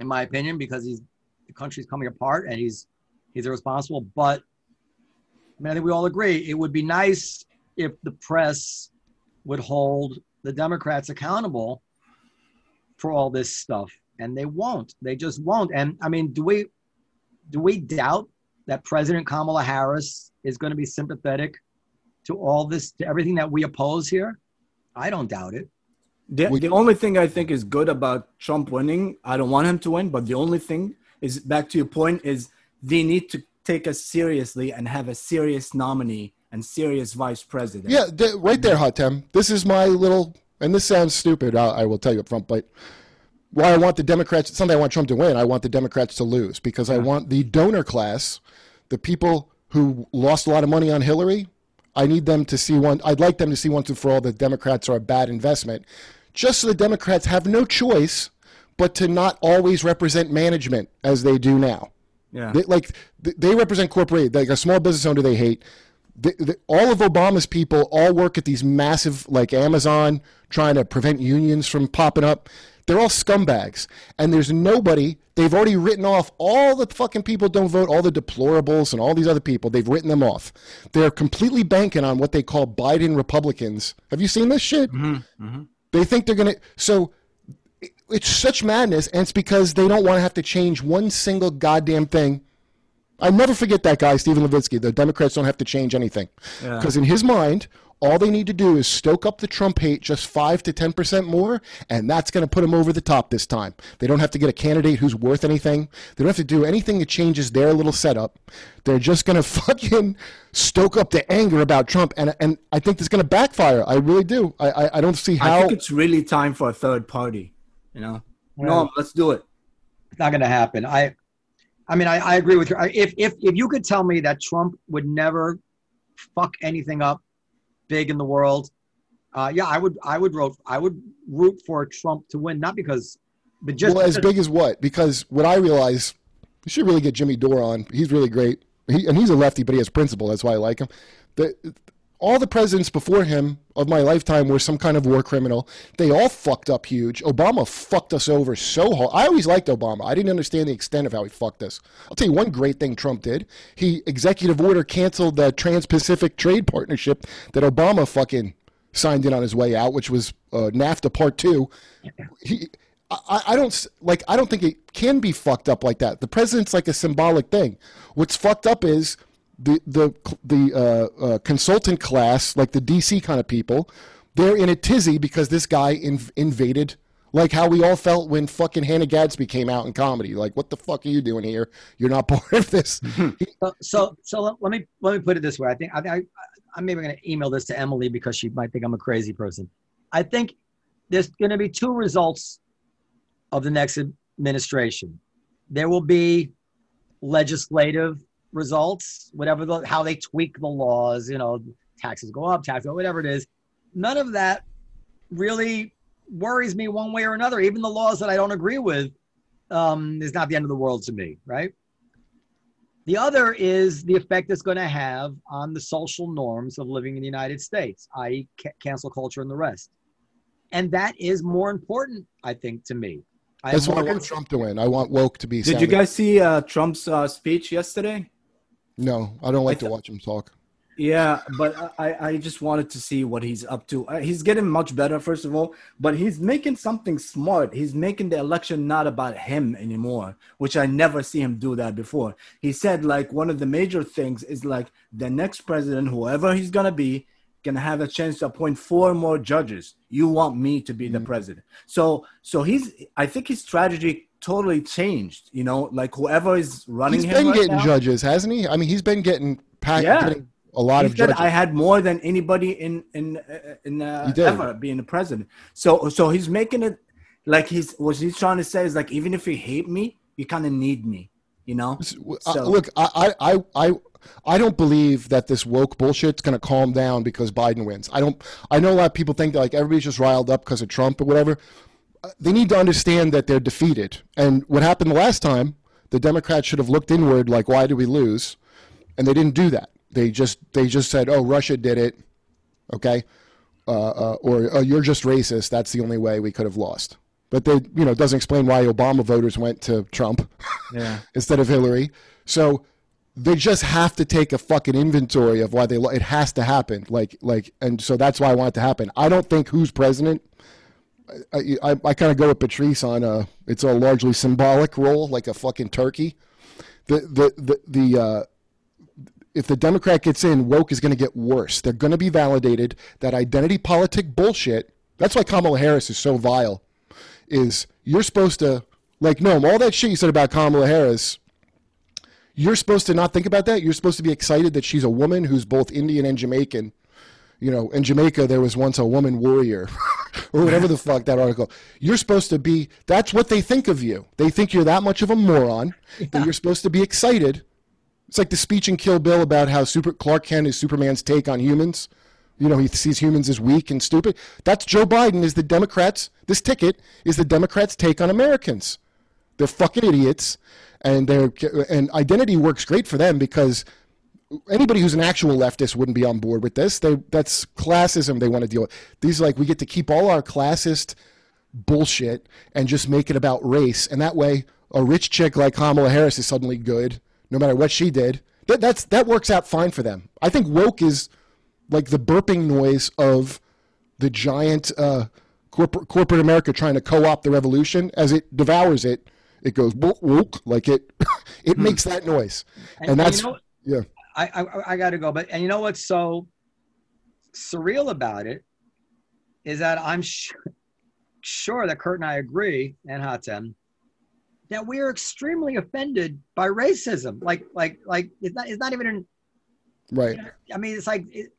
Speaker 1: in my opinion, because he's the country's coming apart and he's he's irresponsible. But I mean, I think we all agree it would be nice if the press would hold the Democrats accountable for all this stuff, and they won't. They just won't. And I mean, do we do we doubt that President Kamala Harris is going to be sympathetic to all this, to everything that we oppose here? I don't doubt it.
Speaker 5: The, the only thing I think is good about Trump winning, I don't want him to win, but the only thing is back to your point is they need to take us seriously and have a serious nominee and serious vice president.
Speaker 3: Yeah, th- right there, Hatem. This is my little, and this sounds stupid. I, I will tell you up front, but why I want the Democrats. Something I want Trump to win. I want the Democrats to lose because I want the donor class, the people who lost a lot of money on Hillary. I need them to see one. I'd like them to see once and for all that Democrats are a bad investment, just so the Democrats have no choice but to not always represent management as they do now.
Speaker 5: Yeah.
Speaker 3: They, like they represent corporate, like a small business owner they hate. The, the, all of Obama's people all work at these massive, like Amazon, trying to prevent unions from popping up. They're all scumbags, and there's nobody. They've already written off all the fucking people don't vote, all the deplorables, and all these other people. They've written them off. They're completely banking on what they call Biden Republicans. Have you seen this shit? Mm-hmm, mm-hmm. They think they're gonna. So it- it's such madness, and it's because they don't want to have to change one single goddamn thing. I never forget that guy, Stephen Levitsky. The Democrats don't have to change anything
Speaker 5: Yeah.
Speaker 3: because in his mind, all they need to do is stoke up the Trump hate just five to ten percent more, and that's going to put them over the top this time. They don't have to get a candidate who's worth anything. They don't have to do anything that changes their little setup. They're just going to fucking stoke up the anger about Trump, and and I think this is going to backfire. I really do. I I, I don't see how.
Speaker 5: I think it's really time for a third party. You know, no, let's do it.
Speaker 1: It's not going to happen. I, I mean, I, I agree with you. If if if you could tell me that Trump would never fuck anything up big in the world, uh, yeah, I would. I would root. I would root for Trump to win, not because, but just
Speaker 3: well, as big as what? Because what I realize, you should really get Jimmy Dore on. He's really great. He, and he's a lefty, but he has principle. That's why I like him. The, all the presidents before him of my lifetime were some kind of war criminal. They all fucked up huge. Obama fucked us over so hard. I always liked Obama. I didn't understand the extent of how he fucked us. I'll tell you one great thing Trump did. He executive order canceled the Trans-Pacific Trade Partnership that Obama fucking signed in on his way out, which was uh, NAFTA Part Two. He, I, I don't like. I don't think it can be fucked up like that. The president's like a symbolic thing. What's fucked up is the the the uh, uh, consultant class, like the DC kind of people. They're in a tizzy because this guy inv- invaded. Like how we all felt when fucking Hannah Gadsby came out in comedy. Like, what the fuck are you doing here? You're not part of this.
Speaker 1: So, so, so let, me let me put it this way. I think I, I I'm maybe going to email this to Emily because she might think I'm a crazy person. I think there's going to be two results of the next administration. There will be legislative results, whatever the, how they tweak the laws. You know, taxes go up, taxes go, whatever it is. None of that really worries me one way or another. Even the laws that I don't agree with um, is not the end of the world to me, right? The other is the effect it's going to have on the social norms of living in the United States, i.e., ca- cancel culture and the rest. And that is more important, I think, to me. I
Speaker 3: That's why I want
Speaker 1: cons-
Speaker 3: Trump to win. I want woke to be.
Speaker 5: Did you guys see uh, Trump's uh, speech yesterday?
Speaker 3: No, I don't like
Speaker 5: I
Speaker 3: to watch him talk.
Speaker 5: Yeah, but I, I just wanted to see what he's up to. Uh, He's getting much better, first of all, but he's making something smart. He's making the election not about him anymore, which I never see him do that before. He said like one of the major things is like the next president, whoever he's gonna be, gonna have a chance to appoint four more judges. You want me to be the president. So so he's I think his strategy totally changed. You know, like whoever is running
Speaker 3: He's
Speaker 5: him
Speaker 3: been
Speaker 5: right
Speaker 3: getting
Speaker 5: now,
Speaker 3: judges, hasn't he? I mean, he's been getting packed,
Speaker 5: Yeah.
Speaker 3: getting a lot
Speaker 5: he
Speaker 3: of judges.
Speaker 5: I had more than anybody in in uh, in uh, ever being the president. So so he's making it like he's what he's trying to say is like even if you hate me, you kind of need me, you know.
Speaker 3: Uh, look, I, I, I, I, I don't believe that this woke bullshit's going to calm down because Biden wins. I don't. I know a lot of people think that like everybody's just riled up because of Trump or whatever. They need to understand that they're defeated. And what happened the last time, the Democrats should have looked inward, like, why did we lose? And they didn't do that. They just they just said, oh, Russia did it, okay, uh, uh, or oh, you're just racist. That's the only way we could have lost. But they, you know, it doesn't explain why Obama voters went to Trump
Speaker 5: Yeah.
Speaker 3: instead of Hillary. So they just have to take a fucking inventory of why they. lo- It has to happen. Like like, and so that's why I want it to happen. I don't think who's president. I I, I kind of go with Patrice on a. It's a largely symbolic role, like a fucking turkey. The the the the. Uh, if the Democrat gets in, woke is going to get worse. They're going to be validated. That identity politic bullshit. That's why Kamala Harris is so vile. Is you're supposed to like no all that shit you said about Kamala Harris. You're supposed to not think about that. You're supposed to be excited that she's a woman who's both Indian and Jamaican. You know, in Jamaica there was once a woman warrior. or whatever the fuck that article. You're supposed to be. That's what they think of you. They think you're that much of a moron that you're supposed to be excited. It's like the speech in Kill Bill about how Super Clark Kent is Superman's take on humans. You know, he sees humans as weak and stupid. That's Joe Biden is the Democrats. This ticket is the Democrats' take on Americans. They're fucking idiots, and they're and identity works great for them because anybody who's an actual leftist wouldn't be on board with this. They, that's classism they want to deal with. These like we get to keep all our classist bullshit and just make it about race, and that way a rich chick like Kamala Harris is suddenly good, no matter what she did. That that's that works out fine for them. I think woke is like the burping noise of the giant uh, corporate corporate America trying to co-opt the revolution as it devours it. It goes woke, woke like it. it
Speaker 1: Hmm.
Speaker 3: makes that noise, and,
Speaker 1: and
Speaker 3: that's
Speaker 1: you know,
Speaker 3: yeah.
Speaker 1: I, I I got to go, but and you know what's so surreal about it is that I'm sh- sure that Kurt and I agree, and Hatem, that we are extremely offended by racism. Like like like it's not it's not even an
Speaker 3: right.
Speaker 1: I mean, it's like it,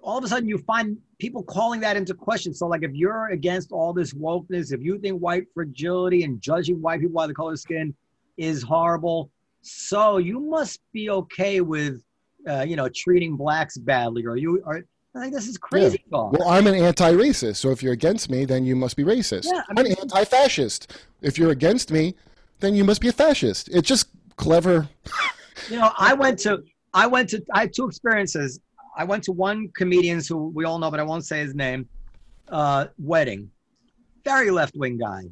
Speaker 1: all of a sudden you find people calling that into question. So, like, if you're against all this wokeness, if you think white fragility and judging white people by the color of skin is horrible, so you must be okay with, uh, you know, treating blacks badly, or you are. I think this is crazy talk.
Speaker 3: Well, I'm an anti-racist, so if you're against me, then you must be racist.
Speaker 1: Yeah, I
Speaker 3: I'm an anti-fascist. If you're against me, then you must be a fascist. It's just clever.
Speaker 1: you know, I went to, I went to, I had two experiences. I went to one comedian's who we all know, but I won't say his name, uh, wedding. Very left wing guy.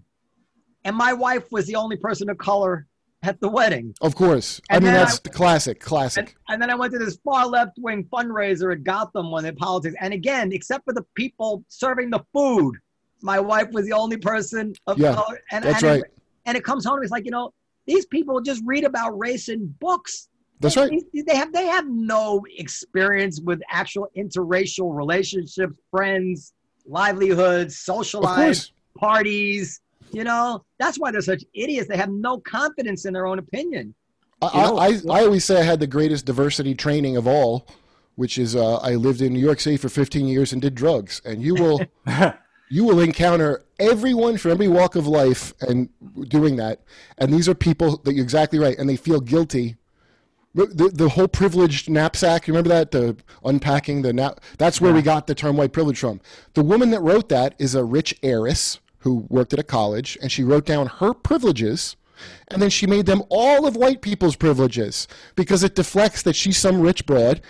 Speaker 1: And my wife was the only person of color at the wedding.
Speaker 3: Of course. I mean, that's
Speaker 1: I-
Speaker 3: the classic,
Speaker 1: And,
Speaker 3: classic.
Speaker 1: and then I went to this far left wing fundraiser at Gotham when they politics. And again, except for the people serving the food, my wife was the only person of
Speaker 3: Yeah,
Speaker 1: color. And,
Speaker 3: That's
Speaker 1: and
Speaker 3: right.
Speaker 1: It, and it comes home, it's like, you know, these people just read about race in books.
Speaker 3: That's right.
Speaker 1: They- They have they have no experience with actual interracial relationships, friends, livelihoods,
Speaker 3: Of
Speaker 1: social lives, parties. You know, that's why they're such idiots. They have no confidence in their own opinion.
Speaker 3: I,
Speaker 1: You
Speaker 3: I, I always say I had the greatest diversity training of all, which is uh, I lived in New York City for 15 years and did drugs. And you will you will encounter everyone from every walk of life and doing that. And these are people that you're exactly right, and they feel guilty. The, the, the whole privileged knapsack, you remember that? The unpacking the nap. That's where we got the term white privilege from. The woman that wrote that is a rich heiress who worked at a college, and she wrote down her privileges and then she made them all of white people's privileges because it deflects that she's some rich broad.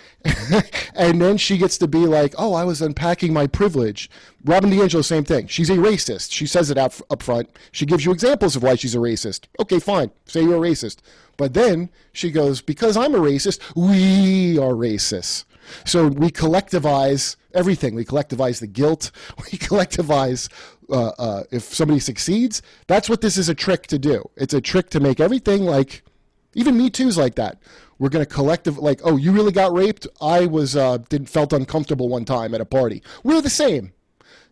Speaker 3: and then she gets to be like, oh, I was unpacking my privilege. Robin DiAngelo, same thing. She's a racist. She says it out up front. She gives you examples of why she's a racist. Okay, fine. Say you're a racist. But then she goes, because I'm a racist, we are racists. So we collectivize everything. We collectivize the guilt. We collectivize uh, uh, if somebody succeeds. That's what this is a trick to do. It's a trick to make everything like, even Me Too's like that. We're gonna collective like, oh, you really got raped. I was uh, did felt uncomfortable one time at a party. We're the same.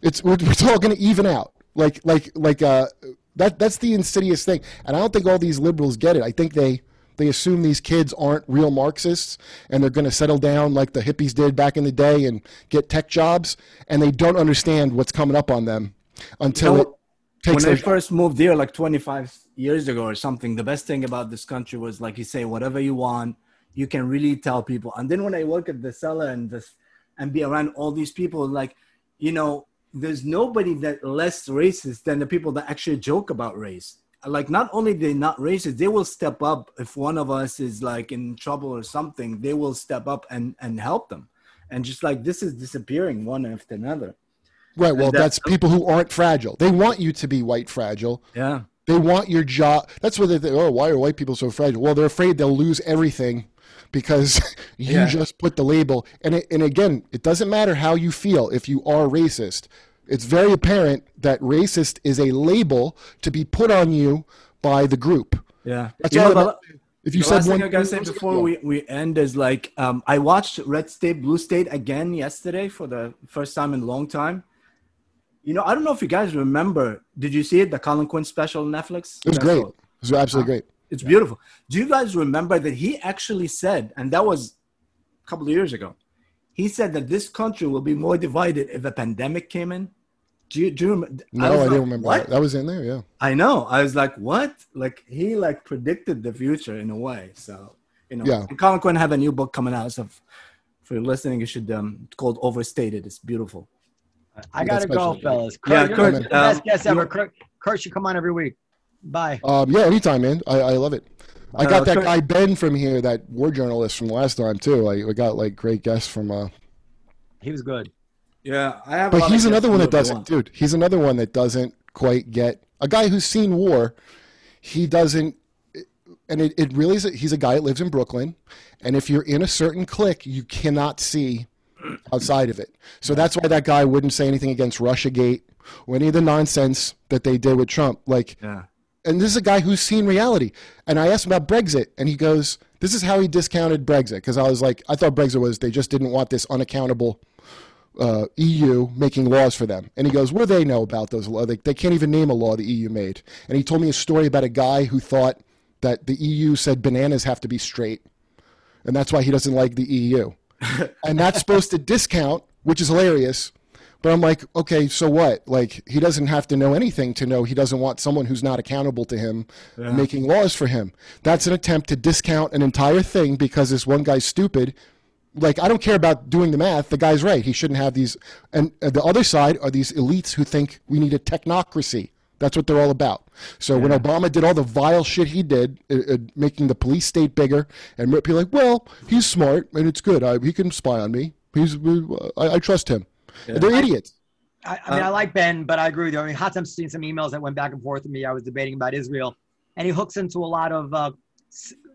Speaker 3: It's we're, we're all gonna even out. Like like like uh, that that's the insidious thing. And I don't think all these liberals get it. I think they they assume these kids aren't real Marxists and they're going to settle down like the hippies did back in the day and get tech jobs, and they don't understand what's coming up on them until
Speaker 5: You know, when I first moved here like 25 years ago or something, the best thing about this country was like you say, whatever you want, you can really tell people. And then when I work at the cellar and this and be around all these people, like, you know, there's nobody that less racist than the people that actually joke about race. Like not only they not racist, they will step up if one of us is like in trouble or something, they will step up and and help them. And just like this is disappearing one after another.
Speaker 3: Right. Well,
Speaker 5: that-
Speaker 3: that's people who aren't fragile. They want you to be white fragile.
Speaker 5: Yeah.
Speaker 3: They want your job. That's what they think. Oh, why are white people so fragile? Well, they're afraid they'll lose everything because you
Speaker 5: Yeah.
Speaker 3: just put the label. And it, and again, it doesn't matter how you feel if you are racist. It's very apparent that racist is a label to be put on you by the group.
Speaker 5: Yeah.
Speaker 3: That's
Speaker 5: You
Speaker 3: all
Speaker 5: know,
Speaker 3: about- If you
Speaker 5: the
Speaker 3: said
Speaker 5: last
Speaker 3: one,
Speaker 5: thing I gotta say before we, we end is like um, I watched Red State Blue State again yesterday for the first time in a long time. You know, I don't know if you guys remember. Did you see it? The Colin Quinn special on Netflix.
Speaker 3: it was
Speaker 5: That's
Speaker 3: great. It was absolutely great.
Speaker 5: It's beautiful. Do you guys remember that he actually said, and that was a couple of years ago, he said that this country will be more divided if a pandemic came in Do you, do you rem-
Speaker 3: No, I,
Speaker 5: was
Speaker 3: didn't remember
Speaker 5: what?
Speaker 3: that. That was in there. Yeah.
Speaker 5: I know. I was like, what? Like he like predicted the future in a way. So you know,
Speaker 3: Yeah.
Speaker 5: And Colin Quinn have a new book coming out. So if, if you're listening, you should. Um, it's called Overstated. It's beautiful.
Speaker 1: I gotta go, fellas. Kurt,
Speaker 5: Yeah, Kurt,
Speaker 1: the best
Speaker 5: um,
Speaker 1: guest ever.
Speaker 5: you-
Speaker 1: Kurt, Kurt should come on every week. Bye.
Speaker 3: Um, yeah, anytime, man. I, I love it. I
Speaker 5: Uh,
Speaker 3: got that
Speaker 5: Kurt-
Speaker 3: guy Ben from here, that war journalist from last time too. Like we got like great guests from. Uh,
Speaker 1: He was good.
Speaker 5: Yeah, I have.
Speaker 3: but he's another one that doesn't, dude. He's another one that doesn't quite get a guy who's seen war. He doesn't, and it, it really is. He's a guy that lives in Brooklyn, and if you're in a certain clique, you cannot see outside of it. So that's why that guy wouldn't say anything against RussiaGate or any of the nonsense that they did with Trump. Like
Speaker 5: Yeah.
Speaker 3: and this is a guy who's seen reality. And I asked him about Brexit, and he goes, "This is how he discounted Brexit." Because I was like, I thought Brexit was they just didn't want this unaccountable uh, EU making laws for them. And he goes, "What do they know about those laws? They, they can't even name a law the EU made." And he told me a story about a guy who thought that the EU said bananas have to be straight, and that's why he doesn't like the EU. And that's supposed to discount, which is hilarious. But I'm like, okay, so what? Like, he doesn't have to know anything to know he doesn't want someone who's not accountable to him making laws for him. That's an attempt to discount an entire thing because this one guy's stupid. Like, I don't care about doing the math. The guy's right. He shouldn't have these. And uh, the other side are these elites who think we need a technocracy. That's what they're all about. So when Obama did all the vile shit he did, uh, uh, making the police state bigger, and people like, well, he's smart and it's good. I, he can spy on me. He's, uh, I, I trust him. They're idiots.
Speaker 1: I, I mean,
Speaker 5: Uh,
Speaker 1: I like Ben, but I agree with you. I mean, Hatem's seen some emails that went back and forth with me. I was debating about Israel, and he hooks into a lot of, uh,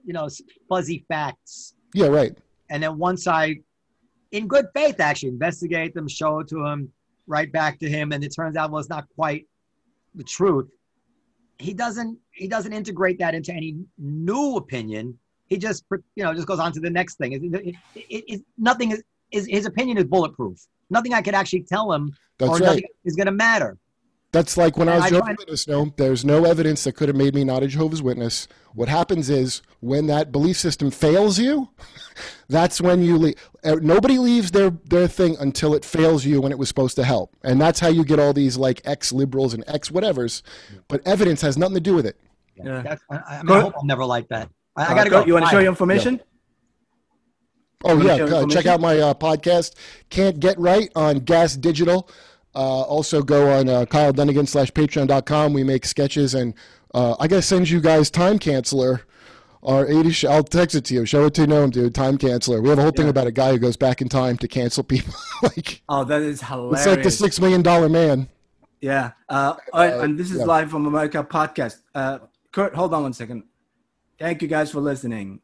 Speaker 1: you know, fuzzy facts.
Speaker 3: Yeah, right.
Speaker 1: And then once I, in good faith, actually investigate them, show it to him, right back to him, and it turns out well, it's not quite the truth. He doesn't. He doesn't integrate that into any new opinion. He just, you know, just goes on to the next thing. It, it, it, nothing is, is. His opinion is bulletproof. Nothing I could actually tell him
Speaker 3: That's
Speaker 1: or
Speaker 3: right.
Speaker 1: nothing is going to matter.
Speaker 3: That's like when I was
Speaker 1: I
Speaker 3: Jehovah's
Speaker 1: find-
Speaker 3: Witness. No, there's no evidence that could have made me not a Jehovah's Witness. What happens is when that belief system fails you, that's when you leave. Nobody leaves their their thing until it fails you when it was supposed to help, and that's how you get all these like ex liberals and ex whatevers. But evidence has nothing to do with it.
Speaker 5: Yeah.
Speaker 1: That's, I, I, mean,
Speaker 5: Go
Speaker 1: I hope I'm never like that. I, I
Speaker 5: Uh,
Speaker 1: gotta go.
Speaker 5: You want to show your information?
Speaker 3: Oh yeah, uh, check out my uh, podcast. Can't get right on Gas Digital. Uh, also go on uh, Kyle Dunnigan slash Patreon.com. We make sketches, and uh, I gotta send you guys Time Canceller. Our 80 sh- I'll text it to you. Show it to Noam, dude. Time Canceller. We have a whole thing about a guy who goes back in time to cancel people. like
Speaker 5: Oh, that is hilarious.
Speaker 3: it's like the six million dollar man.
Speaker 5: Yeah. Uh, all right,
Speaker 3: Uh,
Speaker 5: and this is
Speaker 3: yeah.
Speaker 5: live from America podcast. Uh, Kurt, hold on one second. Thank you guys for listening.